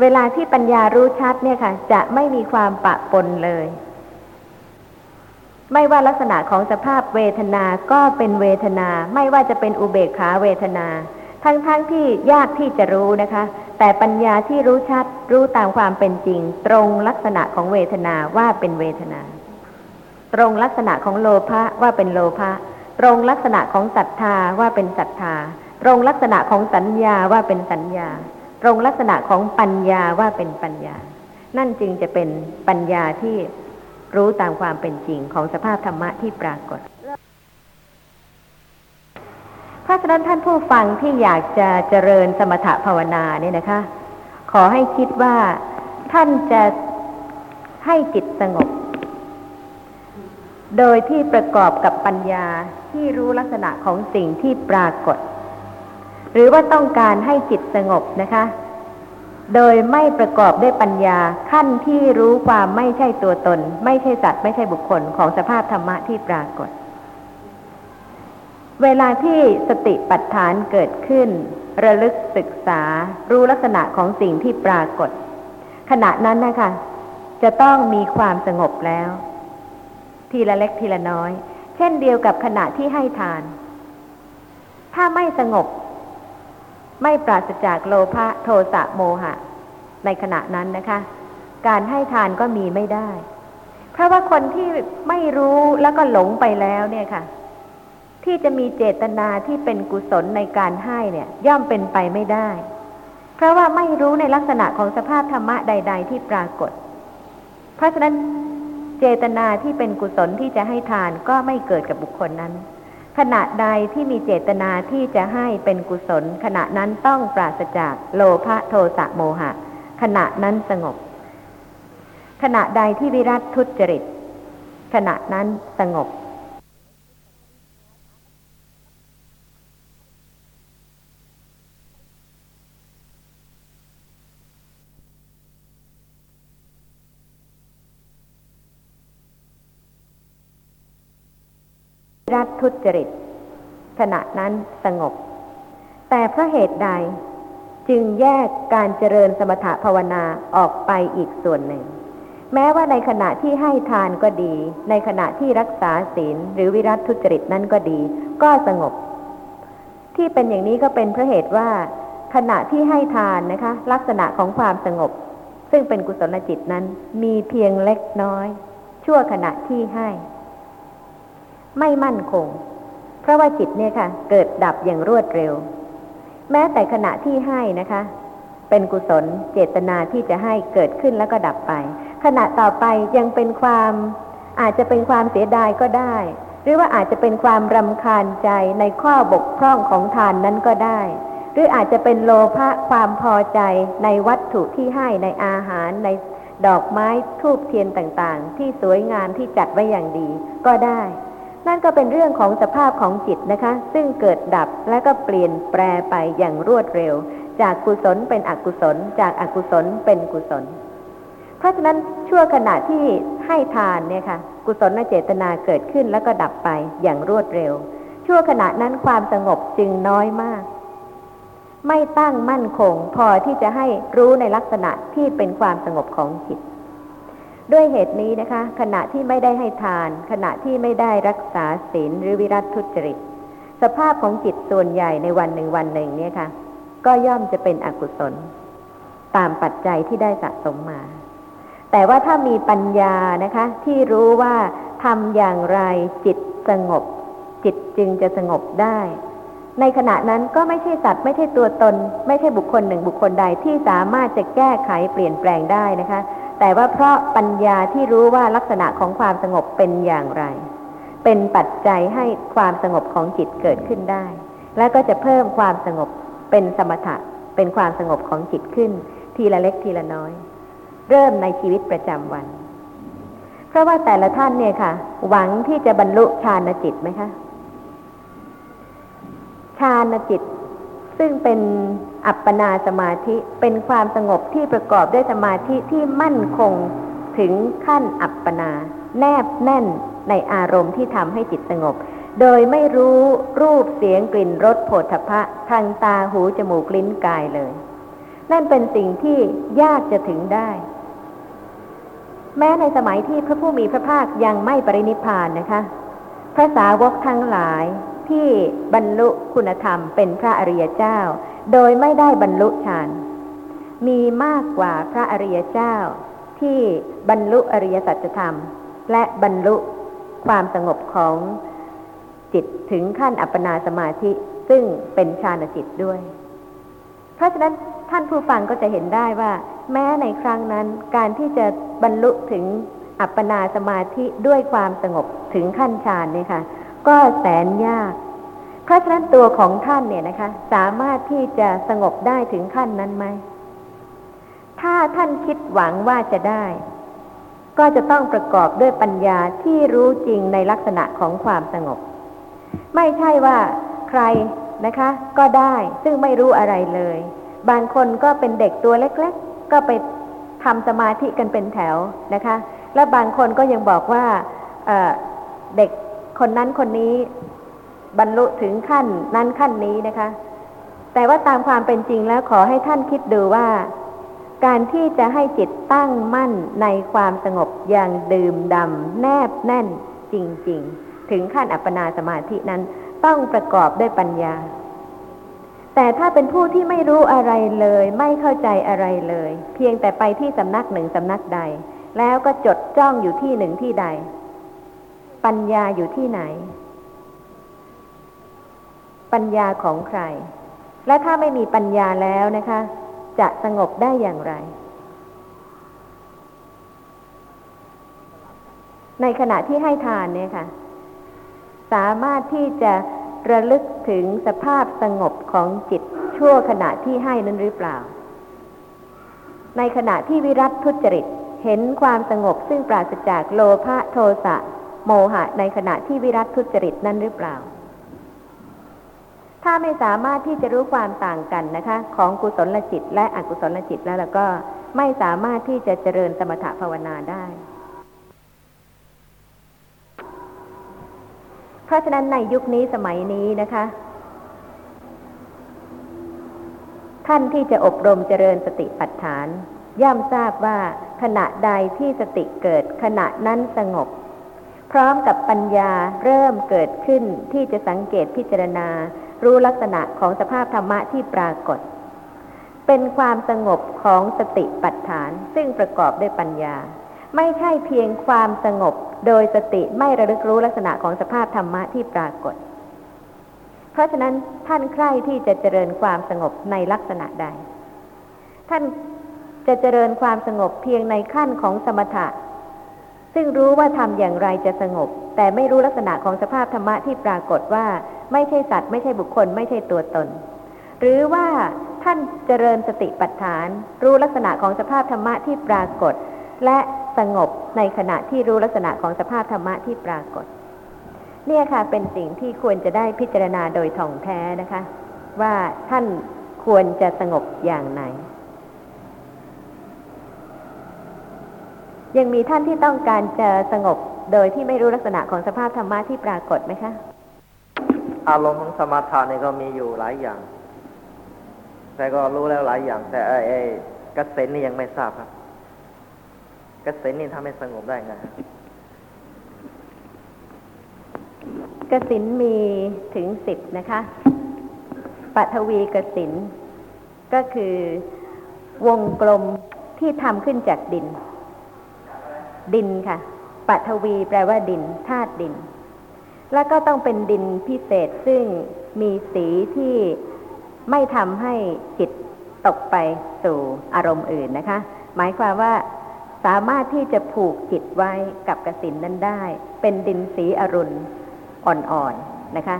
Speaker 2: เวลาที่ปัญญารู้ชัดเนี่ยค่ะ จะไม่มีความปะปนเลย ไม่ว่าลักษณะของสภาพเวทนาก็เป็นเวทนา ไม่ว่าจะเป็นอุเบกขาเวทนา ทั้งๆทที่ยากที่จะรู้นะคะ แต่ปัญญาที่รู้ชัดรู้ตามความเป็นจริง ตรงลักษณะของเวทนาว่าเป็นเวทนา ตรงลักษณะของโลภะว่าเป็นโลภะตรงลักษณะของศรัทธาว่าเป็นศรัทธา ตรงลักษณะของสัญญาว่าเป็นสัญญา ตรงลักษณะของปัญญาว่าเป็นปัญญา นั่นจึงจะเป็นปัญญาที่รู้ตามความเป็นจริงของสภาพธรรมะที่ปรากฏ เพราะฉะนั้นท่านผู้ฟังที่อยากจะเจริญสมถภาวนาเนี่ยนะคะ ขอให้คิดว่าท่านจะให้จิตสงบ โดยที่ประกอบกับปัญญาที่รู้ลักษณะของสิ่งที่ปรากฏ หรือว่าต้องการให้จิตสงบนะคะ โดยไม่ประกอบด้วยปัญญาขั้นที่รู้ความไม่ใช่ตัวตน ไม่ใช่สัตว์ไม่ใช่บุคคลของสภาพธรรมะที่ปรากฏ เวลาที่สติปัฏฐานเกิดขึ้น ระลึกศึกษา รู้ลักษณะของสิ่งที่ปรากฏ ขณะนั้นนะคะ จะต้องมีความสงบแล้ว ทีละเล็กทีละน้อย เช่นเดียวกับขณะที่ให้ทาน ถ้าไม่สงบ ไม่ปราศจากโลภะโทสะโมหะ ในขณะนั้นนะคะ การให้ทานก็มีไม่ได้ เพราะว่าคนที่ไม่รู้แล้วก็หลงไปแล้วเนี่ยค่ะ ที่จะมีเจตนาที่เป็นกุศลในการให้เนี่ย ย่อมเป็นไปไม่ได้ เพราะว่าไม่รู้ในลักษณะของสภาพธรรมะใด ๆ ที่ปรากฏ เพราะฉะนั้นเจตนาที่เป็นกุศลที่จะให้ทานก็ไม่เกิดกับบุคคลนั้น ขณะใดที่มีเจตนาที่จะให้เป็นกุศล ขณะนั้นต้องปราศจากโลภะโทสะโมหะ ขณะนั้นสงบ ขณะใดที่วิรัตทุจริต ขณะนั้นสงบ รัตทุจริต ขณะนั้นสงบ แต่เพราะเหตุใดจึงแยกการเจริญสมถะภาวนาออกไปอีกส่วนหนึ่ง แม้ว่าในขณะที่ให้ทานก็ดี ในขณะที่รักษาศีลหรือวิรัตทุจริตนั้นก็ดี ก็สงบ ที่เป็นอย่างนี้ก็เป็นเพราะเหตุว่า ขณะที่ให้ทานนะคะ ลักษณะของความสงบ ซึ่งเป็นกุศลจิตนั้นมีเพียงเล็กน้อย ชั่วขณะที่ให้ ไม่มั่นคง เพราะว่าจิตเนี่ยค่ะ เกิดดับอย่างรวดเร็ว แม้แต่ขณะที่ให้นะคะ เป็นกุศลเจตนาที่จะให้เกิดขึ้นแล้วก็ดับไป ขณะต่อไปยังเป็นความอาจจะเป็นความเสียดายก็ได้ หรือว่าอาจจะเป็นความรำคาญใจในข้อบกพร่องของทานนั้นก็ได้ หรืออาจจะเป็นโลภะความพอใจในวัตถุที่ให้ในอาหารในดอกไม้ทูบเทียนต่างๆ ที่สวยงามที่จัดไว้อย่างดีก็ได้ นั่นก็เป็นเรื่องของสภาพของจิตนะคะ ซึ่งเกิดดับและก็เปลี่ยนแปลไปอย่างรวดเร็ว จากกุศลเป็นอกุศล จากอากุศลเป็นกุศล เพราะฉะนั้นชั่วขณะที่ให้ทานเนี่ยค่ะ กุศลเจตนาเกิดขึ้นแล้วก็ดับไปอย่างรวดเร็ว ชั่วขณะนั้นความสงบจึงน้อยมาก ไม่ตั้งมั่นคง พอที่จะให้รู้ในลักษณะที่เป็นความสงบของจิต ด้วยเหตุนี้นะคะ ขณะที่ไม่ได้ให้ทาน ขณะที่ไม่ได้รักษาศีลหรือวิรัตทุจริต สภาพของจิตส่วนใหญ่ในวันหนึ่งวันหนึ่งเนี่ยคะ่ะ ก็ย่อมจะเป็นอกุศล ตามปัจจัยที่ได้สะสมมา แต่ว่าถ้ามีปัญญานะคะ ที่รู้ว่าทำอย่างไรจิตสงบ จิตจึงจะสงบได้ ในขณะนั้นก็ไม่ใช่สัตว์ไม่ใช่ตัวตน ไม่ใช่บุคคลหนึ่งบุคคลใดที่สามารถจะแก้ไขเปลี่ยนแปลงได้นะคะ แต่ว่าเพราะปัญญาที่รู้ว่าลักษณะของความสงบเป็นอย่างไร เป็นปัจจัยให้ความสงบของจิตเกิดขึ้นได้ และก็จะเพิ่มความสงบเป็นสมถะ เป็นความสงบของจิตขึ้น ทีละเล็กทีละน้อย เริ่มในชีวิตประจำวัน เพราะว่าแต่ละท่านเนี่ยค่ะ หวังที่จะบรรลุฌานจิตไหมคะฌานจิต ซึ่งเป็น อัปปนาสมาธิเป็นความสงบที่ประกอบด้วยสมาธิที่มั่นคงถึงขั้นอัปปนา แนบแน่นในอารมณ์ที่ทำให้จิตสงบ โดยไม่รู้รูปเสียงกลิ่นรสโผฏฐะทางตาหูจมูกลิ้นกายเลย นั่นเป็นสิ่งที่ยากจะถึงได้ แม้ในสมัยที่พระผู้มีพระภาคยังไม่ปรินิพานนะคะ พระสาวกทั้งหลาย ที่บรรลุคุณธรรมเป็นพระอริยเจ้า โดยไม่ได้บรรลุฌานมีมากกว่าพระอริยเจ้า ที่บรรลุอริยสัจธรรม และบรรลุความสงบของจิตถึงขั้นอัปปนาสมาธิซึ่งเป็นฌานจิตด้วย เพราะฉะนั้นท่านผู้ฟังก็จะเห็นได้ว่า แม้ในครั้งนั้นการที่จะบรรลุถึงอัปปนาสมาธิด้วยความสงบถึงขั้นฌานเนี่ยค่ะ ก็แสนยาก เพราะฉะนั้นตัวของท่านเนี่ยนะคะ สามารถที่จะสงบได้ถึงขั้นนั้นไหม ถ้าท่านคิดหวังว่าจะได้ ก็จะต้องประกอบด้วยปัญญาที่รู้จริงในลักษณะของความสงบ ไม่ใช่ว่าใครนะคะ ก็ได้ซึ่งไม่รู้อะไรเลย บางคนก็เป็นเด็กตัวเล็ก ๆ ก็ไปทำสมาธิกันเป็นแถวนะคะ และบางคนก็ยังบอกว่าเเด็ก คนนั้นคนนี้บรรลุถึงขั้นนั้นขั้นนี้นะคะ แต่ว่าตามความเป็นจริงแล้วขอให้ท่านคิดดูว่า การที่จะให้จิตตั้งมั่นในความสงบอย่างดื่มดำแนบแน่นจริง ๆ ถึงขั้นอัปปนาสมาธินั้นต้องประกอบด้วยปัญญา แต่ถ้าเป็นผู้ที่ไม่รู้อะไรเลย ไม่เข้าใจอะไรเลย เพียงแต่ไปที่สำนักหนึ่งสำนักใด แล้วก็จดจ้องอยู่ที่หนึ่งที่ใด ปัญญาอยู่ที่ไหน ปัญญาของใคร และถ้าไม่มีปัญญาแล้วนะคะ จะสงบได้อย่างไร ในขณะที่ให้ทานเนี่ยค่ะ สามารถที่จะระลึกถึงสภาพสงบของจิตชั่วขณะที่ให้นั้นหรือเปล่า ในขณะที่วิรัตทุจริตเห็นความสงบซึ่งปราศจากโลภะโทสะ โมหะในขณะที่วิรัตทุจริตนั่นหรือเปล่า ถ้าไม่สามารถที่จะรู้ความต่างกันนะคะ ของกุศลจิตและอกุศลจิตแล้วแล้วก็ไม่สามารถที่จะเจริญสมถภาวนาได้ เพราะฉะนั้นในยุคนี้สมัยนี้นะคะ ท่านที่จะอบรมเจริญสติปัฏฐาน ย่อมทราบว่าขณะใดที่สติเกิดขณะนั้นสงบ พร้อมกับปัญญาเริ่มเกิดขึ้นที่จะสังเกตพิจารณา รู้ลักษณะของสภาพธรรมะที่ปรากฏ เป็นความสงบของสติปัฏฐาน ซึ่งประกอบด้วยปัญญา ไม่ใช่เพียงความสงบ โดยสติไม่ระลึกรู้ลักษณะของสภาพธรรมะที่ปรากฏ เพราะฉะนั้นท่านใคร่ที่จะเจริญความสงบในลักษณะใด ท่านจะเจริญความสงบเพียงในขั้นของสมถะ ซึ่งรู้ว่าทำอย่างไรจะสงบ แต่ไม่รู้ลักษณะของสภาพธรรมะที่ปรากฏว่า ไม่ใช่สัตว์ไม่ใช่บุคคล ไม่ใช่ตัวตน หรือว่าท่านเจริญสติปัฏฐาน รู้ลักษณะของสภาพธรรมะที่ปรากฏ และสงบในขณะที่รู้ลักษณะของสภาพธรรมะที่ปรากฏ เนี่ยค่ะเป็นสิ่งที่ควรจะได้พิจารณาโดยท่องแท้นะคะ ว่าท่านควรจะสงบอย่างไหน ยังมีท่านที่ต้องการจะสงบโดยที่ไม่รู้ลักษณะของสภาพธรรมะที่ปรากฏไหมคะ
Speaker 4: อารมณ์ของสมาธินี่ก็มีอยู่หลายอย่าง แต่ก็รู้แล้วหลายอย่าง แต่ไอ้ไอ้กสินนี่ยังไม่ทราบครับกสินนี่ทำให้สงบได้ไง
Speaker 2: กสินมีถึงสิบนะคะปัทวีกสินก็คือวงกลมที่ทำขึ้นจากดิน ดินค่ะปัทวีแปลว่าดินธาตุดิน แล้วก็ต้องเป็นดินพิเศษซึ่งมีสีที่ไม่ทำให้จิตตกไปสู่อารมณ์อื่นนะคะ หมายความว่าสามารถที่จะผูกจิตไว้กับกสินนั้นได้ เป็นดินสีอรุณอ่อนๆนะคะ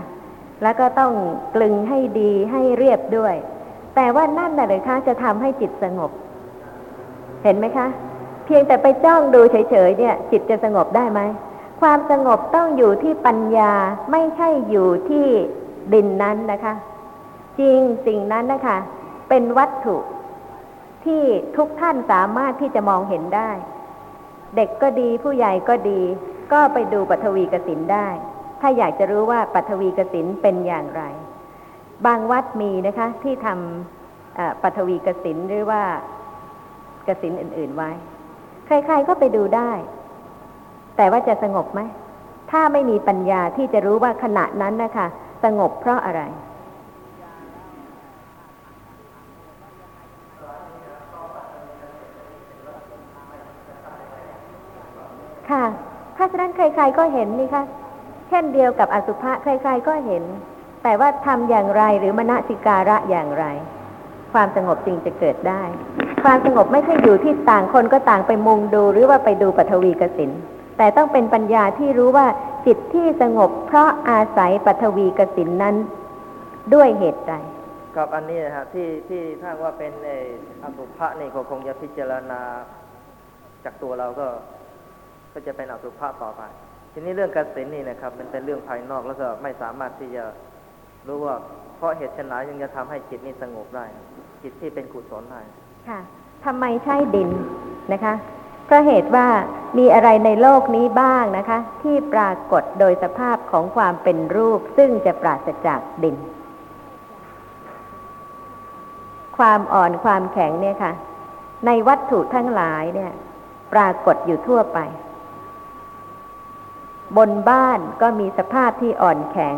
Speaker 2: แล้วก็ต้องกลึงให้ดีให้เรียบด้วย แต่ว่านั่นน่ะเลยคะจะทำให้จิตสงบ เห็นไหมคะ เพียงแต่ไปจ้องดูเฉยๆเนี่ย จิตจะสงบได้ไหมความสงบต้องอยู่ที่ปัญญาไม่ใช่อยู่ที่ดินนั้นนะคะ จริงสิ่งนั้นนะคะ เป็นวัตถุที่ทุกท่านสามารถที่จะมองเห็นได้ เด็กก็ดีผู้ใหญ่ก็ดี ก็ไปดูปัทวีกสินได้ ถ้าอยากจะรู้ว่าปัทวีกสินเป็นอย่างไร บางวัดมีนะคะ ที่ทำปัทวีกสินหรือว่ากสินอื่น ๆไว้ ใครๆก็ไปดูได้ แต่ว่าจะสงบไหม ถ้าไม่มีปัญญาที่จะรู้ว่าขณะนั้นนะคะ สงบเพราะอะไรค่ะ เพราะฉะนั้นใคร ๆก็เห็นนี่คะเช่นเดียวกับอสุภะใคร ๆก็เห็น แต่ว่าทำอย่างไรหรือมณสิการะอย่างไร ความสงบจึงจะเกิดได้ ความสงบไม่ใช่อยู่ที่ต่างคนก็ต่างไปมุงดูหรือว่าไปดูปฐวีกสินแต่ต้องเป็นปัญญาที่รู้ว่าจิตที่สงบเพราะอาศัยปฐวีกสินนั้นด้วยเหตุใด
Speaker 4: ครับอันนี้นะฮะที่ที่ถ้าว่าเป็นอสุภะนี่ก็คงจะพิจารณาจากตัวเราก็ ก็จะเป็นอสุภะต่อไป ทีนี้เรื่องกสินนี่นะครับ มันเป็นเรื่องภายนอกแล้วก็ไม่สามารถที่จะ รู้ว่าเพราะเหตุชนไหนยังจะทำให้จิตนี้สงบได้ จิตที่เป็นกุศลได้
Speaker 2: ค่ะทำไมใช่ดินนะคะเพราะเหตุว่ามีอะไรในโลกนี้บ้างนะคะ ที่ปรากฏโดยสภาพของความเป็นรูปซึ่งจะปราศจากดิน ความอ่อนความแข็งเนี่ยค่ะ ในวัตถุทั้งหลายเนี่ย ปรากฏอยู่ทั่วไป บนบ้านก็มีสภาพที่อ่อนแข็ง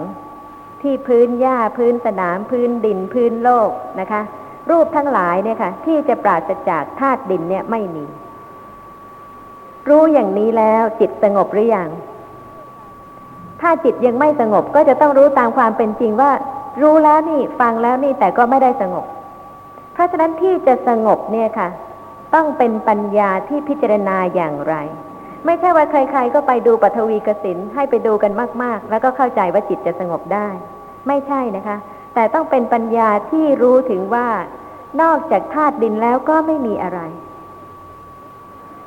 Speaker 2: ที่พื้นหญ้าพื้นสนามพื้นดินพื้นโลกนะคะ รูปทั้งหลายเนี่ยค่ะ ที่จะปราศจากธาตุดินเนี่ยไม่มี รู้อย่างนี้แล้วจิตสงบหรือยังถ้าจิตยังไม่สงบก็จะต้องรู้ตามความเป็นจริงว่า รู้แล้วนี่ฟังแล้วนี่แต่ก็ไม่ได้สงบ เพราะฉะนั้นที่จะสงบเนี่ยค่ะ ต้องเป็นปัญญาที่พิจารณาอย่างไร ไม่ใช่ว่าใคร ๆ ก็ไปดูปฐวีกสินให้ไปดูกันมาก ๆ แล้วก็เข้าใจว่าจิตจะสงบได้ ไม่ใช่นะคะ แต่ต้องเป็นปัญญาที่รู้ถึงว่านอกจากธาตุดินแล้วก็ไม่มีอะไร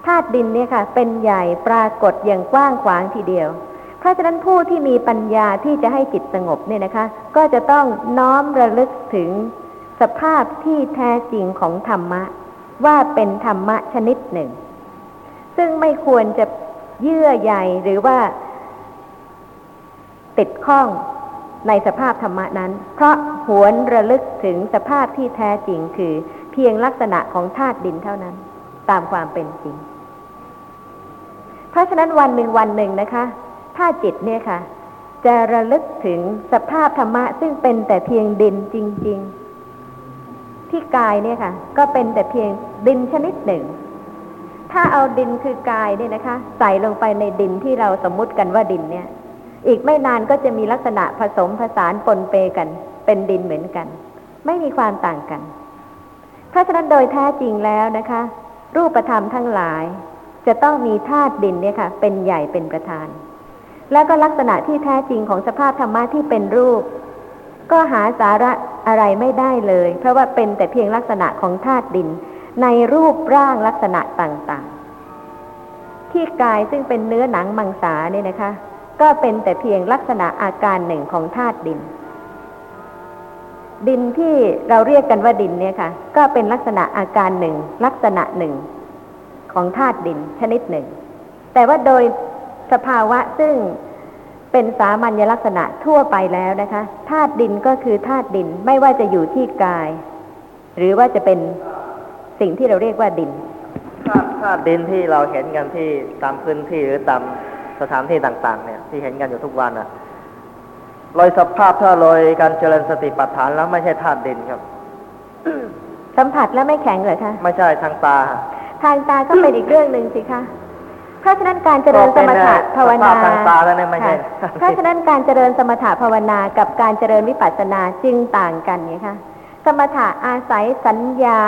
Speaker 2: ธาตุดินเนี่ยค่ะ เป็นใหญ่ปรากฏอย่างกว้างขวางทีเดียว เพราะฉะนั้นผู้ที่มีปัญญาที่จะให้จิตสงบเนี่ยนะคะ ก็จะต้องน้อมระลึกถึงสภาพที่แท้จริงของธรรมะ ว่าเป็นธรรมะชนิดหนึ่ง ซึ่งไม่ควรจะเยื่อใยหรือว่า ติดข้องในสภาพธรรมะนั้น เพราะหวนระลึกถึงสภาพที่แท้จริงคือเพียงลักษณะของธาตุดินเท่านั้น ตามความเป็นจริง เพราะฉะนั้นวันหนึ่งวันหนึ่งนะคะ ถ้าจิตเนี่ยค่ะ จะระลึกถึงสภาพธรรมะซึ่งเป็นแต่เพียงดินจริง ๆ ที่กายเนี่ยค่ะ ก็เป็นแต่เพียงดินชนิดหนึ่ง ถ้าเอาดินคือกายเนี่ยนะคะ ใส่ลงไปในดินที่เราสมมุติกันว่าดินเนี่ย อีกไม่นานก็จะมีลักษณะผสมผสานปนเปกัน เป็นดินเหมือนกัน ไม่มีความต่างกัน เพราะฉะนั้นโดยแท้จริงแล้วนะคะ รูปธรรมทั้งหลาย จะต้องมีธาตุดินเนี่ยค่ะ เป็นใหญ่เป็นประธาน แล้วก็ลักษณะที่แท้จริงของสภาพธรรมะที่เป็นรูป ก็หาสาระอะไรไม่ได้เลย เพราะว่าเป็นแต่เพียงลักษณะของธาตุดิน ในรูปร่างลักษณะต่างๆ ที่กายซึ่งเป็นเนื้อหนังมังสาเนี่ยนะคะ ก็เป็นแต่เพียงลักษณะอาการหนึ่งของธาตุดิน ดินที่เราเรียกกันว่าดินเนี่ยค่ะ ก็เป็นลักษณะอาการหนึ่งลักษณะหนึ่งของธาตุดินชนิดหนึ่ง แต่ว่าโดยสภาวะซึ่งเป็นสามัญลักษณะทั่วไปแล้วนะคะธาตุดินก็คือธาตุดินไม่ว่าจะอยู่ที่กาย หรือว่าจะเป็น สิ่งที่เราเรียกว่าดิน
Speaker 4: ธาตุดินที่เราเห็นกันที่ตามพื้นที่หรือตามสถานที่ต่าง ๆ เนี่ย ที่เห็นกันอยู่ทุกวันอะลอยสภาพถ้าลอยการเจริญสติปัฏฐานแล้วไม่ใช่ธาตุดินครับ
Speaker 2: สัมผัสแล้วไม่แข็งเหรอคะ
Speaker 4: ไม่ใช่ทางตา
Speaker 2: ทางตาก็เป็นอีกเรื่องหนึ่งสิคะเพราะฉะนั้นการเจริญสมถะภาวนา
Speaker 4: ทางตาแล้วเนี่ยไม่ใช่
Speaker 2: เพราะฉะนั้นการเจริญสมถะภาวนากับการเจริญวิปัสสนาจึงต่างกันไงคะ สมถะอาศัยสัญญา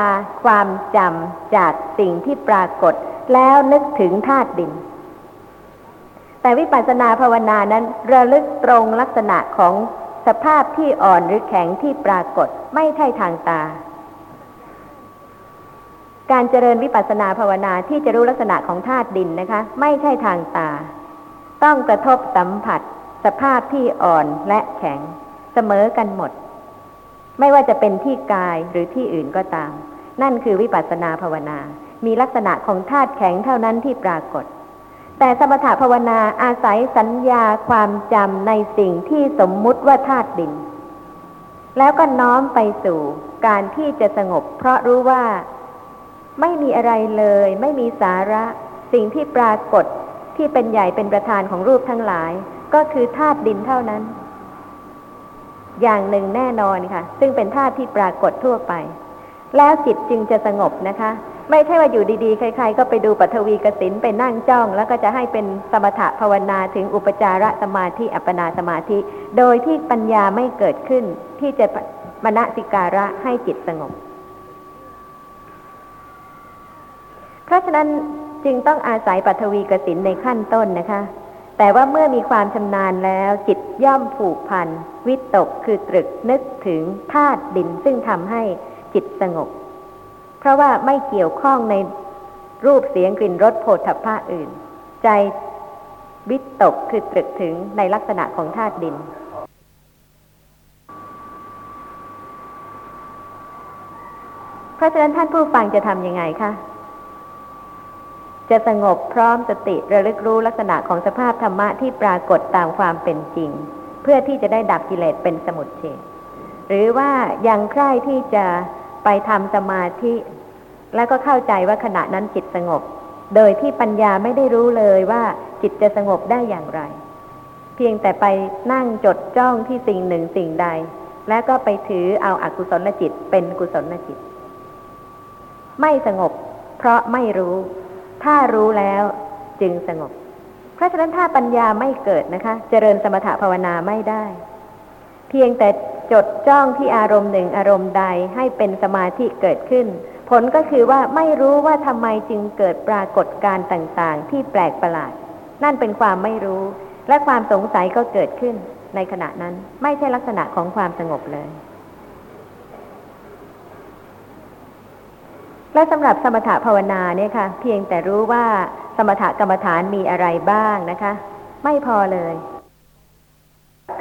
Speaker 2: ความจำจากสิ่งที่ปรากฏ แล้วนึกถึงธาตุดิน แต่วิปัสสนาภาวนานั้นระลึกตรงลักษณะของสภาพที่อ่อนหรือแข็งที่ปรากฏไม่ใช่ทางตา การเจริญวิปัสสนาภาวนาที่จะรู้ลักษณะของธาตุดินนะคะ ไม่ใช่ทางตา ต้องกระทบสัมผัส สภาพที่อ่อนและแข็งเสมอกันหมด ไม่ว่าจะเป็นที่กายหรือที่อื่นก็ตาม นั่นคือวิปัสสนาภาวนา มีลักษณะของธาตุแข็งเท่านั้นที่ปรากฏ แต่สมถะภาวนาอาศัยสัญญาความจำในสิ่งที่สมมุติว่าธาตุดิน แล้วก็น้อมไปสู่การที่จะสงบ เพราะรู้ว่าไม่มีอะไรเลย ไม่มีสาระสิ่งที่ปรากฏที่เป็นใหญ่เป็นประธานของรูปทั้งหลาย ก็คือธาตุดินเท่านั้น อย่างหนึ่งแน่นอนค่ะ ซึ่งเป็นธาตุที่ปรากฏทั่วไป แล้วจิตจึงจะสงบนะคะ ไม่ใช่ว่าอยู่ดีๆ ใครๆ ก็ไปดูปัทวีกสินไปนั่งจ้อง แล้วก็จะให้เป็นสมถะภาวนาถึงอุปจารสมาธิอัปปนาสมาธิ โดยที่ปัญญาไม่เกิดขึ้น ที่จะมณสิการะให้จิตสงบ เพราะฉะนั้นจึงต้องอาศัยปัทวีกสินในขั้นต้นนะคะ แต่ว่าเมื่อมีความชำนาญแล้วจิตย่อมผูกพัน วิตกคือตรึกนึกถึงธาตุดินซึ่งทำให้จิตสงบ เพราะว่าไม่เกี่ยวข้องในรูปเสียงกลิ่นรสโผฏฐัพพะอื่น ใจวิตกคือตรึกถึงในลักษณะของธาตุดิน เพราะฉะนั้นท่านผู้ฟังจะทำยังไงคะ จะสงบพร้อมสติระลึกรู้ลักษณะของสภาพธรรมะที่ปรากฏตามความเป็นจริง เพื่อที่จะได้ดับกิเลสเป็นสมุทเฉดหรือว่ายังใคร่ที่จะไปทำสมาธิ แล้วก็เข้าใจว่าขณะนั้นจิตสงบ โดยที่ปัญญาไม่ได้รู้เลยว่าจิตจะสงบได้อย่างไร เพียงแต่ไปนั่งจดจ้องที่สิ่งหนึ่งสิ่งใด แล้วก็ไปถือเอาอากุศลจิตเป็นกุศลจิต ไม่สงบ เพราะไม่รู้ ถ้ารู้แล้วจึงสงบ เพราะฉะนั้นถ้าปัญญาไม่เกิดนะคะ เจริญสมถะภาวนาไม่ได้ เพียงแต่จดจ้องที่อารมณ์หนึ่งอารมณ์ใดให้เป็นสมาธิเกิดขึ้น ผลก็คือว่าไม่รู้ว่าทำไมจึงเกิดปรากฏการณ์ต่างๆ ที่แปลกประหลาด นั่นเป็นความไม่รู้ และความสงสัยก็เกิดขึ้นในขณะนั้นไม่ใช่ลักษณะของความสงบเลย และสำหรับสมถะภาวนาเนี่ยค่ะ เพียงแต่รู้ว่าสมถะกรรมฐานมีอะไรบ้างนะคะ ไม่พอเลย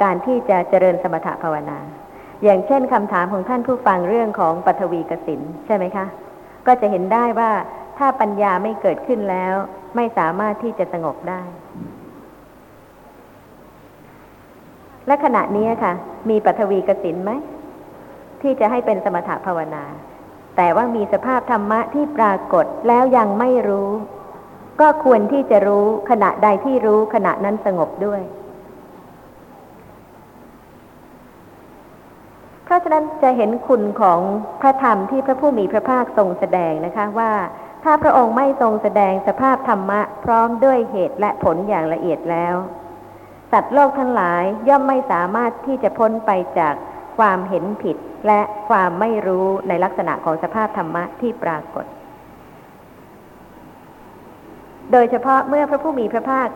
Speaker 2: การที่จะเจริญสมถะภาวนา อย่างเช่นคำถามของท่านผู้ฟังเรื่องของปฐวีกสินใช่ไหมคะ ก็จะเห็นได้ว่าถ้าปัญญาไม่เกิดขึ้นแล้ว ไม่สามารถที่จะสงบได้ และขณะนี้ค่ะ มีปัทวีกสินไหมที่จะให้เป็นสมถะภาวนา แต่ว่ามีสภาพธรรมะที่ปรากฏแล้วยังไม่รู้ ก็ควรที่จะรู้ขณะใดที่รู้ขณะนั้นสงบด้วย เพราะฉะนั้นจะเห็นคุณของพระธรรมที่พระผู้มีพระภาคทรงแสดงนะคะว่าถ้าพระองค์ไม่ทรงแสดงสภาพธรรมะ พร้อมด้วยเหตุและผลอย่างละเอียดแล้ว สัตว์โลกทั้งหลายย่อมไม่สามารถที่จะพ้นไปจาก ความเห็นผิดและความไม่รู้ในลักษณะของสภาพธรรมะที่ปรากฏ โดยเฉพาะเมื่อพระผู้มีพระภาค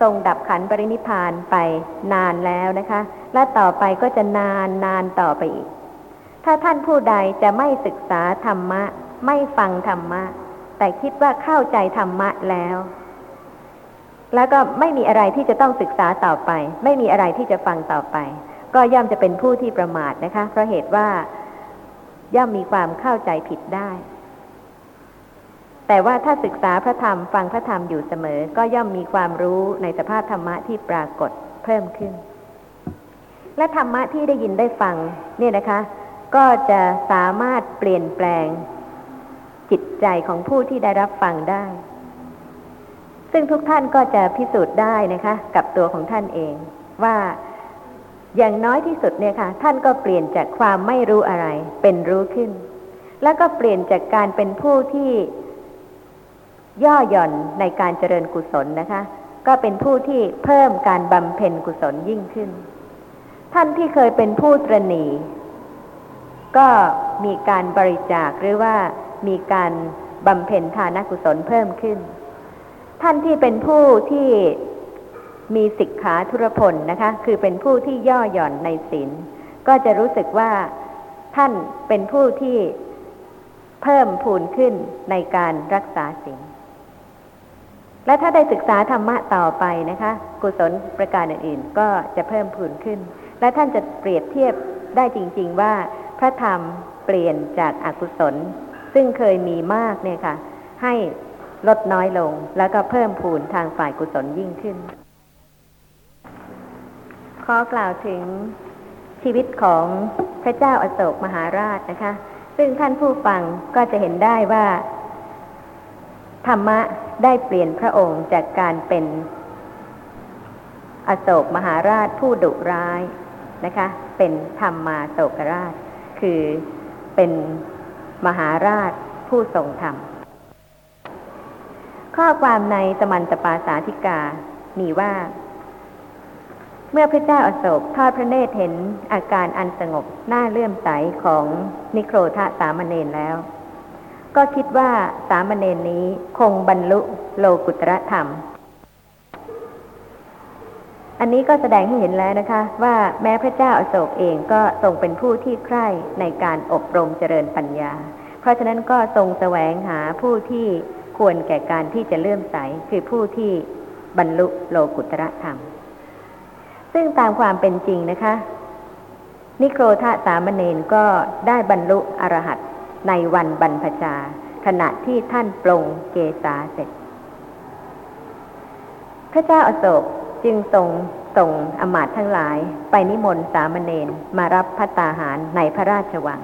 Speaker 2: ทรงดับขันปรินิพานไปนานแล้วนะคะ และต่อไปก็จะนานนานต่อไปอีก ถ้าท่านผู้ใดจะไม่ศึกษาธรรมะ ไม่ฟังธรรมะ แต่คิดว่าเข้าใจธรรมะแล้ว แล้วก็ไม่มีอะไรที่จะต้องศึกษาต่อไป ไม่มีอะไรที่จะฟังต่อไป ก็ย่อมจะเป็นผู้ที่ประมาทนะคะ เพราะเหตุว่าย่อมมีความเข้าใจผิดได้ แต่ว่าถ้าศึกษาพระธรรมฟังพระธรรมอยู่เสมอ ก็ย่อมมีความรู้ในสภาพธรรมะที่ปรากฏเพิ่มขึ้น และธรรมะที่ได้ยินได้ฟังเนี่ยนะคะ ก็จะสามารถเปลี่ยนแปลงจิตใจของผู้ที่ได้รับฟังได้ ซึ่งทุกท่านก็จะพิสูจน์ได้นะคะ กับตัวของท่านเองว่า อย่างน้อยที่สุดเนี่ยค่ะ ท่านก็เปลี่ยนจากความไม่รู้อะไร เป็นรู้ขึ้น แล้วก็เปลี่ยนจากการเป็นผู้ที่ย่อหย่อนในการเจริญกุศลนะคะ ก็เป็นผู้ที่เพิ่มการบำเพ็ญกุศลยิ่งขึ้น ท่านที่เคยเป็นผู้ตรณีก็มีการบริจาคหรือว่ามีการบำเพ็ญทานกุศลเพิ่มขึ้น ท่านที่เป็นผู้ที่ มีสิกขาธุรพลนะคะ คือเป็นผู้ที่ย่อหย่อนในศีลก็จะรู้สึกว่าท่านเป็นผู้ที่เพิ่มพูนขึ้นในการรักษาศีลและถ้าได้ศึกษาธรรมะต่อไปนะคะ กุศลประการอื่นๆ ก็จะเพิ่มพูนขึ้น และท่านจะเปรียบเทียบได้จริง ๆ ว่าพระธรรมเปลี่ยนจากอากุศล ซึ่งเคยมีมากเนี่ยค่ะ ให้ลดน้อยลงแล้วก็เพิ่มพูนทางฝ่ายกุศลยิ่งขึ้น ขอกล่าวถึงชีวิตของพระเจ้าอาโศกมหาราชนะคะ ซึ่งท่านผู้ฟังก็จะเห็นได้ว่า ธรรมะได้เปลี่ยนพระองค์จากการเป็น อโศกมหาราชผู้ดุร้ายนะคะ เป็นธรรมมาโศกราช คือเป็นมหาราชผู้ทรงธรรม ข้อความในสมันตปาสาธิกามีว่า เมื่อพระเจ้าอาโศกทอดพระเนตรเห็นอาการอันสงบหน้าเลื่อมใสของนิโครธะสามเณรแล้ว ก็คิดว่าสามเณรนี้คงบรรลุโลกุตรธรรม อันนี้ก็แสดงให้เห็นแล้วนะคะ ว่าแม้พระเจ้าอาโศกเองก็ทรงเป็นผู้ที่ใคร่ในการอบรมเจริญปัญญา เพราะฉะนั้นก็ทรงแสวงหาผู้ที่ควรแก่การที่จะเลื่อมใสคือผู้ที่บรรลุโลกุตระธรรม ซึ่งตามความเป็นจริงนะคะ นิโครธาสามเณรก็ได้บรรลุอรหัตในวันบรรพชา ขณะที่ท่านปลงเกษาเสร็จ พระเจ้าอโศกจึงทรงส่งอมาตทั้งหลาย ไปนิมนต์สามเณรมารับพัตตาหารในพระราชวัง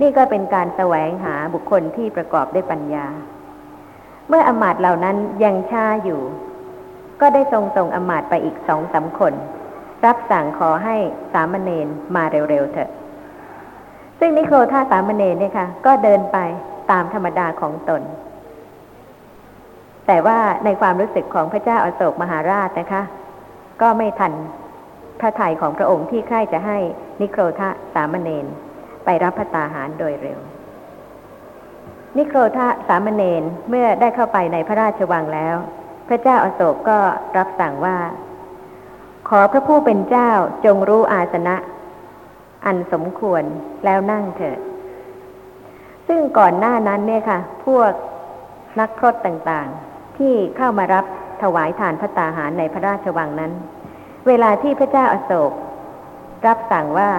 Speaker 2: นี่ก็เป็นการแสวงหาบุคคลที่ประกอบด้วยปัญญา เมื่ออมาตเหล่านั้นยังช้าอยู่ ก็ได้ทรงส่งอมาตไปอีกสองสาคน รับสั่งขอให้สามเณรมาเร็วๆเถอะ ซึ่งนิโครธาสามเณรเนี่ยค่ะ ก็เดินไปตามธรรมดาของตน แต่ว่าในความรู้สึกของพระเจ้าอาโศกมหาราชนะคะ ก็ไม่ทันพระทัยของพระองค์ที่ใคร่จะให้นิโครธาสามเณรไปรับพระตาหารโดยเร็ว นิโครธาสามเณรเมื่อได้เข้าไปในพระราชวังแล้ว พระเจ้าอาโศกก็รับสั่งว่า ขอพระผู้เป็นเจ้าจงรู้อาสนะ อันสมควรแล้วนั่งเถิด ซึ่งก่อนหน้านั้นเนี่ยค่ะ พวกนักพรตต่างๆ ที่เข้ามารับถวายทานพระตาหารในพระราชวังนั้น เวลาที่พระเจ้าอาโศก รับสั่งว่า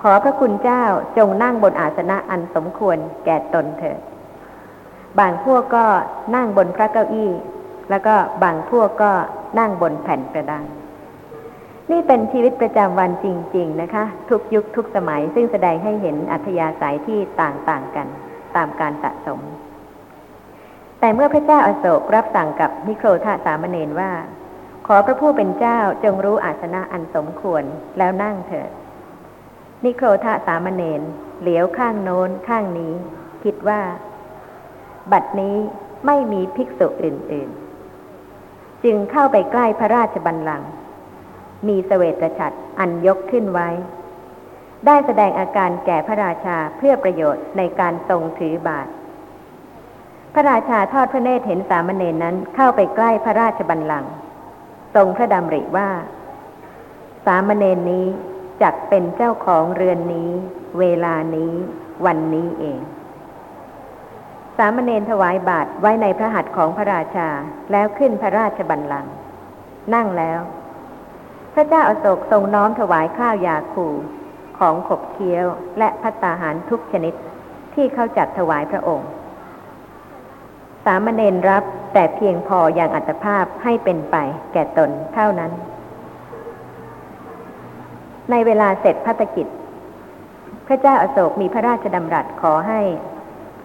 Speaker 2: ขอพระคุณเจ้าจงนั่งบนอาสนะอันสมควรแก่ตนเถิด บางพวกก็นั่งบนพระเก้าอี้ แล้วก็บางพวกก็นั่งบนแผ่นกระดาน นี่เป็นชีวิตประจำวันจริง ๆ นะคะ ทุกยุคทุกสมัยซึ่งแสดงให้เห็นอัธยาศัยที่ต่างๆกันตามการสะสม แต่เมื่อพระเจ้าอาโศกรับสั่งกับนิโครธาสามเณรว่า ขอพระผู้เป็นเจ้าจงรู้อาสนะอันสมควรแล้วนั่งเถิด นิโครธาสามเณรเหลียวข้างโน้นข้างนี้ คิดว่า บัดนี้ไม่มีภิกษุอื่น ๆ จึงเข้าไปใกล้พระราชบัลลังก์ มีสเสวตฉัตรอันยกขึ้นไว้ ได้แสดงอาการแก่พระราชาเพื่อประโยชน์ในการทรงถือบาท พระราชาทอดพระเนตรเห็นสามเณรนั้นเข้าไปใกล้พระราชบัลลังก์ทรงพระดำริว่า สามเณรนี้จักเป็นเจ้าของเรือนนี้ เวลานี้ วันนี้เอง สามเณรถวายบาทไว้ในพระหัตถ์ของพระราชาแล้วขึ้นพระราชบัลลังก์นั่งแล้ว พระเจ้าอาโศกทรงน้อมถวายข้าวยาคูของขบเคี้ยวและพัตตาหารทุกชนิดที่เขาจัดถวายพระองค์ สามเณรรับแต่เพียงพออย่างอัตภาพให้เป็นไปแก่ตนเท่านั้น ในเวลาเสร็จพัฒกิจ พระเจ้าอาโศกมีพระราชดำรัสขอให้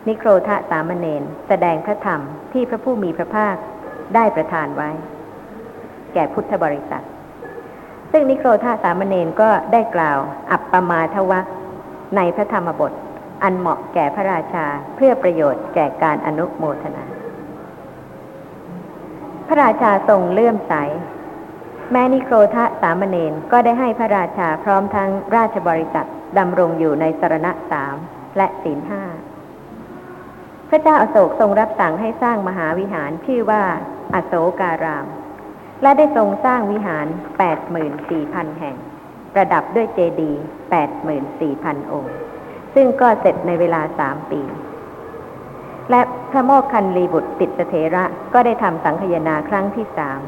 Speaker 2: นิโครธะสามเณรแสดงพระธรรมที่พระผู้มีพระภาคได้ประทานไว้ แก่พุทธบริษัท ซึ่งนิโครธาสามเณรก็ได้กล่าว อัปปมาทวะในพระธรรมบท อันเหมาะแก่พระราชาเพื่อประโยชน์แก่การอนุโมทนา พระราชาทรงเลื่อมใส แม้นิโครธาสามเณรก็ได้ให้พระราชาพร้อมทั้งราชบริษัทดำรงอยู่ในสรณะสามและศีลห้าพระเจ้าอาโศกทรงรับสั่งให้สร้างมหาวิหารชื่อว่าอโศการาม และได้ทรงสร้างวิหารแปดหมื่นสี่พันแห่ง ประดับด้วยเจดีย์แปดหมื่นสี่พันองค์ ซึ่งก็เสร็จในเวลาสามปี และพระโมกคันลีบุตรติดเถระก็ได้ทำสังคยนาครั้งที่สาม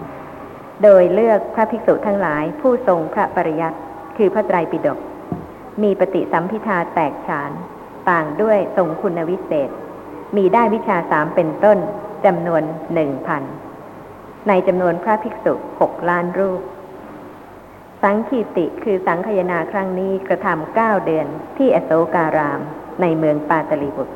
Speaker 2: โดยเลือกพระภิกษุทั้งหลายผู้ทรงพระปริยัติคือพระไตรปิฎกมีปฏิสัมพิทาแตกฉาน ต่างด้วยทรงคุณวิเศษ มีได้วิชาสามเป็นต้นจำนวนหนึ่งพัน ในจำนวนพระภิกษุหกล้านรูป สังคีติคือสังคยนาครั้งนี้กระทำเก้าเดือนที่อโศการามในเมืองปาตลีบุตร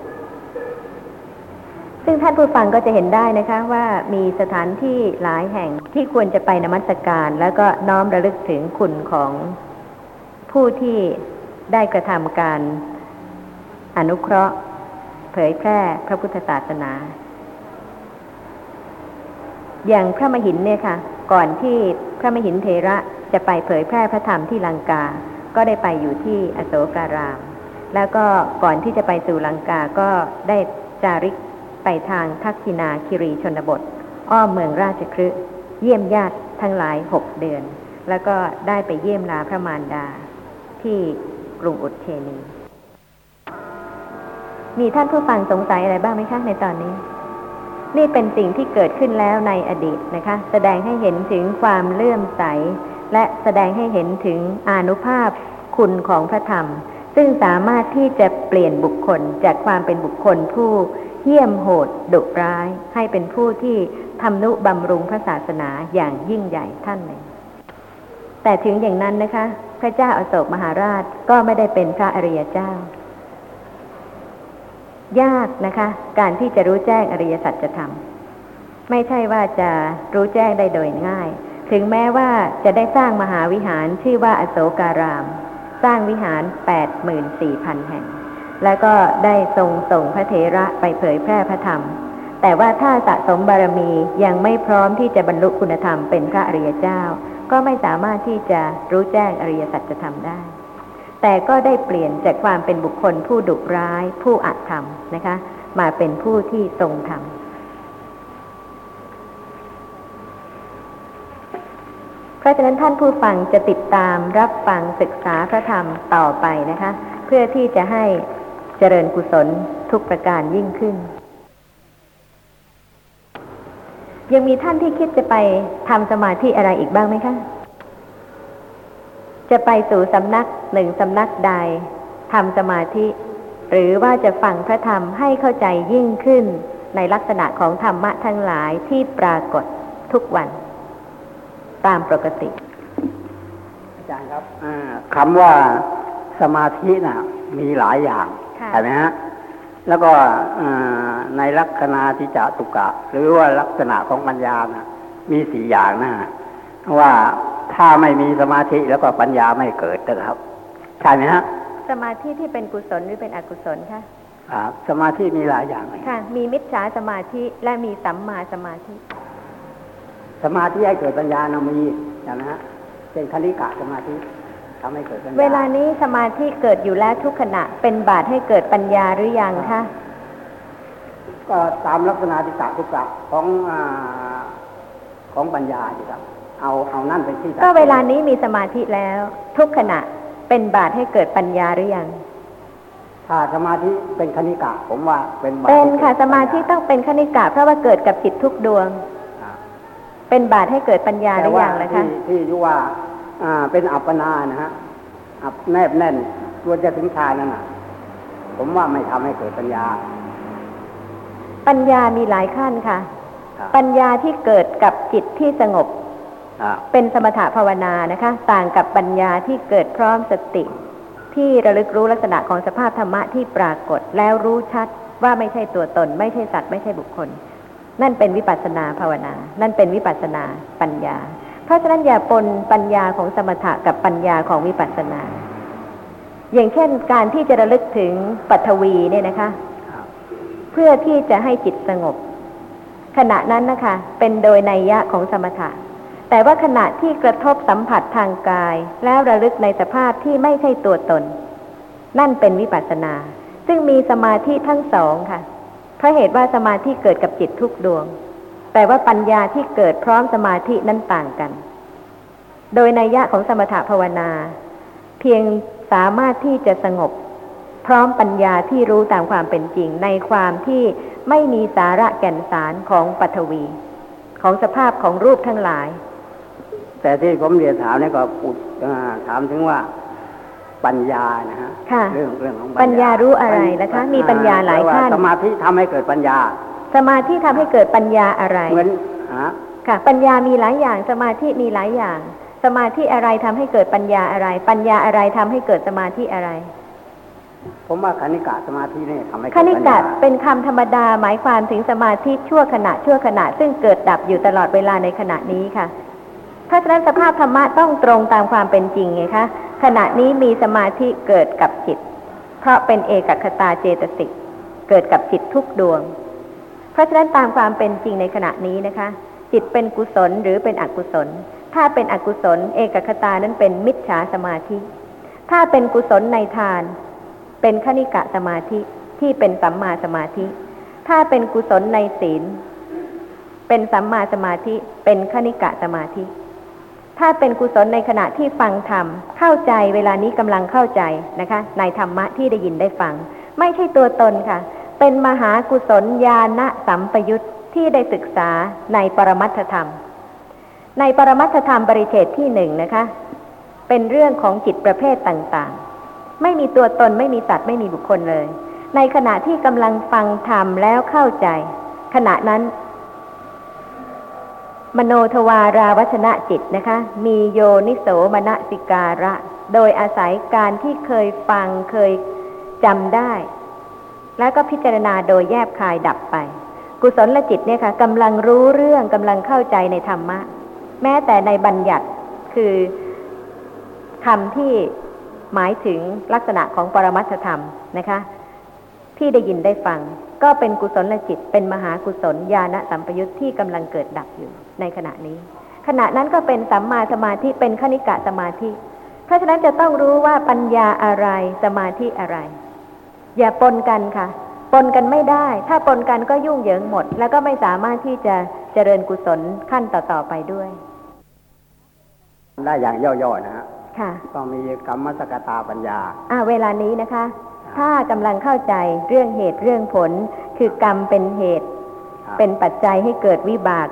Speaker 2: ซึ่งท่านผู้ฟังก็จะเห็นได้นะคะว่ามีสถานที่หลายแห่งที่ควรจะไปนมัสการ แล้วก็น้อมระลึกถึงคุณของผู้ที่ได้กระทำการอนุเคราะห์ เผยแพร่พระพุทธศาสนา อย่างพระมหินเนี่ยค่ะ ก่อนที่พระมหินเทระจะไปเผยแพร่พระธรรมที่ลังกา ก็ได้ไปอยู่ที่อโศการาม แล้วก็ก่อนที่จะไปสู่ลังกาก็ได้จาริกไปทางทักษินาคิรีชนบท อ้อมเมืองราชคฤห์เยี่ยมญาติทั้งหลายหกเดือน แล้วก็ได้ไปเยี่ยมลาพระมารดา ที่กรุงอุดเทนี มีท่านผู้ฟังสงสัยอะไรบ้างไหมคะในตอนนี้ นี่เป็นสิ่งที่เกิดขึ้นแล้วในอดีตนะคะ แสดงให้เห็นถึงความเลื่อมใส และแสดงให้เห็นถึงอนุภาพคุณของพระธรรม ซึ่งสามารถที่จะเปลี่ยนบุคคลจากความเป็นบุคคลผู้เยี่ยมโหดดุร้าย ให้เป็นผู้ที่ทำนุบำรุงพระศาสนาอย่างยิ่งใหญ่ท่านหนึ่งแต่ถึงอย่างนั้นนะคะ พระเจ้าอาโศกมหาราชก็ไม่ได้เป็นพระอริยเจ้า ยากนะคะ การที่จะรู้แจ้งอริยสัจธรรมไม่ใช่ว่าจะรู้แจ้งได้โดยง่าย ถึงแม้ว่าจะได้สร้างมหาวิหารชื่อว่าอโศการาม สร้างวิหารแปดหมื่นสี่พันแห่ง แล้วก็ได้ทรงส่งพระเทระไปเผยแพร่พระธรรม แต่ว่าถ้าสะสมบารมียังไม่พร้อมที่จะบรรลุคุณธรรมเป็นพระอริยเจ้า ก็ไม่สามารถที่จะรู้แจ้งอริยสัจธรรมได้ แต่ก็ได้เปลี่ยนจากความเป็นบุคคลผู้ดุร้ายผู้อัธรรมนะคะ มาเป็นผู้ที่ทรงธรรมเพราะฉะนั้นท่านผู้ฟังจะติดตามรับฟังศึกษาพระธรรมต่อไปนะคะ เพื่อที่จะให้เจริญกุศลทุกประการยิ่งขึ้น ยังมีท่านที่คิดจะไปทำสมาธิอะไรอีกบ้างไหมคะ จะไปสู่สำนักหนึ่งสำนักใดทำสมาธิ หรือว่าจะฟังพระธรรมให้เข้าใจยิ่งขึ้น ในลักษณะของธรรมะทั้งหลายที่ปรากฏทุกวัน ตามปกติ
Speaker 5: ครับคำว่าสมาธิน่ะ มีหลายอย่าง
Speaker 2: ค่ะ
Speaker 5: ใช่ไหมฮะแล้วก็ในลักษณะทิจตุกะ หรือว่าลักษณะของปัญญาน่ะมีสี่อย่างนะว่า ถ้าไม่มีสมาธิแล้วก็ปัญญาไม่เกิดนะครับ ใช่ไหมฮะ
Speaker 2: สมาธิที่เป็นกุศลหรือเป็นอกุศลคะ
Speaker 5: ครับสมาธิมีหลายอย่างเลย
Speaker 2: ค่ะ มีมิจฉาสมาธิและมีสัมมาสมาธิ
Speaker 5: สมาธิให้เกิดปัญญานะมีใช่ไหมฮะเป็นคณิกะสมาธิทำให้เกิดปัญญา
Speaker 2: เวลานี้สมาธิเกิดอยู่แล้วทุกขณะเป็นบาตให้เกิดปัญญาหรือยังคะ
Speaker 5: ก็ตามลักษณะทิจตุกะของอาของปัญญาอยู่ครับ เอาเอานั่นเป็นที่ตั้ง
Speaker 2: ก็เวลานี้มีสมาธิแล้ว ทุกขณะเป็นบาตให้เกิดปัญญาหรือยัง
Speaker 5: ถ้าสมาธิเป็นคณิกะ ผมว่าเป็นบาป
Speaker 2: เป็นค่ะ
Speaker 5: ให้
Speaker 2: ส
Speaker 5: กิด
Speaker 2: มาธิต้องเป็นคณิกะ เพราะว่าเกิดกับจิตทุกดวง
Speaker 5: อ่า
Speaker 2: เป็นบาตให้เกิดปัญญาหรือยังนะคะ
Speaker 5: ที่ที่ยุว่าอ่าเป็นอัปปนานะฮะอับแนบแน่นตัวจะถึงฌานนั่นน่ะ ผมว่าไม่ทำให้เกิดปัญญา
Speaker 2: ปัญญามีหลายขั้นค่ะ
Speaker 5: ครับ
Speaker 2: ปัญญาที่เกิดกับจิตที่สงบ
Speaker 5: อ่า
Speaker 2: เป็นสมถะภาวนานะคะ ต่างกับปัญญาที่เกิดพร้อมสติ ที่ระลึกรู้ลักษณะของสภาพธรรมะที่ปรากฏแล้วรู้ชัดว่าไม่ใช่ตัวตน ไม่ใช่สัตว์ไม่ใช่บุคคล นั่นเป็นวิปัสนาภาวนา นั่นเป็นวิปัสนาปัญญา เพราะฉะนั้นอย่าปนปัญญาของสมถะกับปัญญาของวิปัสนา อย่างเช่นการที่จะระลึกถึงปัทวีเนี่ยนะคะ เพื่อที่จะให้จิตสงบ ขณะนั้นนะคะ เป็นโดยนัยยะของสมถะ แต่ว่าขณะที่กระทบสัมผัสทางกาย แล้วระลึกในสภาพที่ไม่ใช่ตัวตน นั่นเป็นวิปัสสนา ซึ่งมีสมาธิทั้งสองค่ะเพราะเหตุว่าสมาธิเกิดกับจิตทุกดวง แต่ว่าปัญญาที่เกิดพร้อมสมาธินั้นต่างกัน โดยนัยยะของสมถภาวนา เพียงสามารถที่จะสงบ พร้อมปัญญาที่รู้ตามความเป็นจริงในความที่ไม่มีสาระแก่นสารของปัทวี ของสภาพของรูปทั้งหลาย
Speaker 5: แต่ที่ผมเรียนถามเนี่ยก็อุดอ่าถามถึงว่าปัญญานะฮะ
Speaker 2: ค่ะ
Speaker 5: เรื่องเรื่องของ
Speaker 2: ปัญญารู้อะไรนะคะ มีปัญญาหลายขั้น
Speaker 5: แต่ว่สมาธิทำให้เกิดปัญญา
Speaker 2: สมาธิทำให้เกิดปัญญาอะไร
Speaker 5: เหมือนฮะ
Speaker 2: ค่ะ ปัญญามีหลายอย่าง สมาธิมีหลายอย่าง สมาธิอะไรทำให้เกิดปัญญาอะไร ปัญญาอะไรทำให้เกิดสมาธิอะไร
Speaker 5: ผมว่าคณิกะสมาธิเนี่ยทำให้
Speaker 2: ค
Speaker 5: เกิด
Speaker 2: ณิ
Speaker 5: ปัญ
Speaker 2: กะ
Speaker 5: ญา
Speaker 2: เป็นคำธรรมดาหมายความถึงสมาธิชั่วขณะชั่วขณะ ซึ่งเกิดดับอยู่ตลอดเวลาในขณะนี้ค่ะ เพราะฉะนั้นสภาพธรรมะต้องตรงตามความเป็นจริงไงคะ ขณะนี้มีสมาธิเกิดกับจิต เพราะเป็นเอกคตาเจตสิกเกิดกับจิตทุกดวง เพราะฉะนั้นตามความเป็นจริงในขณะนี้นะคะ จิตเป็นกุศลหรือเป็นอกุศล ถ้าเป็นอกุศล เอกคตานั้นเป็นมิจฉาสมาธิ ถ้าเป็นกุศลในทาน เป็นขณิกะสมาธิที่เป็นสัมมาสมาธิ ถ้าเป็นกุศลในศีล เป็นสัมมาสมาธิ เป็นขณิกะสมาธิ ถ้าเป็นกุศลในขณะที่ฟังธรรม เข้าใจเวลานี้กำลังเข้าใจนะคะ ในธรรมะที่ได้ยินได้ฟัง ไม่ใช่ตัวตนค่ะ เป็นมหากุศลญาณสัมปยุตที่ได้ศึกษาในปรมัตถธรรม ในปรมัตถธรรมบริเฉดที่หนึ่งนะคะ เป็นเรื่องของจิตประเภทต่างๆ ไม่มีตัวตนไม่มีสัตว์ไม่มีบุคคลเลย ในขณะที่กำลังฟังธรรมแล้วเข้าใจ ขณะนั้น มโนทวาราวัชนะจิตนะคะ มีโยนิโสมนสิการะ โดยอาศัยการที่เคยฟังเคยจำได้ แล้วก็พิจารณาโดยแยบคายดับไป กุศลจิตเนี่ยค่ะกำลังรู้เรื่องกำลังเข้าใจในธรรมะ แม้แต่ในบัญญัติคือคำที่หมายถึงลักษณะของปรมัตธรรมนะคะ ที่ได้ยินได้ฟัง ก็เป็นกุศลจิต เป็นมหากุศลญาณสัมปยุตที่กำลังเกิดดับอยู่ ในขณะนี้ ขณะนั้นก็เป็นสัมมาสมาธิเป็นคณิกะสมาธิ เพราะฉะนั้นจะต้องรู้ว่าปัญญาอะไรสมาธิอะไร อย่าปนกันค่ะ ปนกันไม่ได้ ถ้าปนกันก็ยุ่งเหยิงหมด แล้วก็ไม่สามารถที่จะเจริญกุศลขั้นต่อๆไปด้วย
Speaker 5: ได้อย่างย่อๆนะฮะ
Speaker 2: ค่ะ
Speaker 5: ก็มีกรรมสกตาปัญญา
Speaker 2: อ่าเวลานี้นะคะ ถ้ากำลังเข้าใจเรื่องเหตุเรื่องผล คือกรรมเป็นเหตุ
Speaker 5: ครับ
Speaker 2: เป็นปัจจัยให้เกิดวิบาก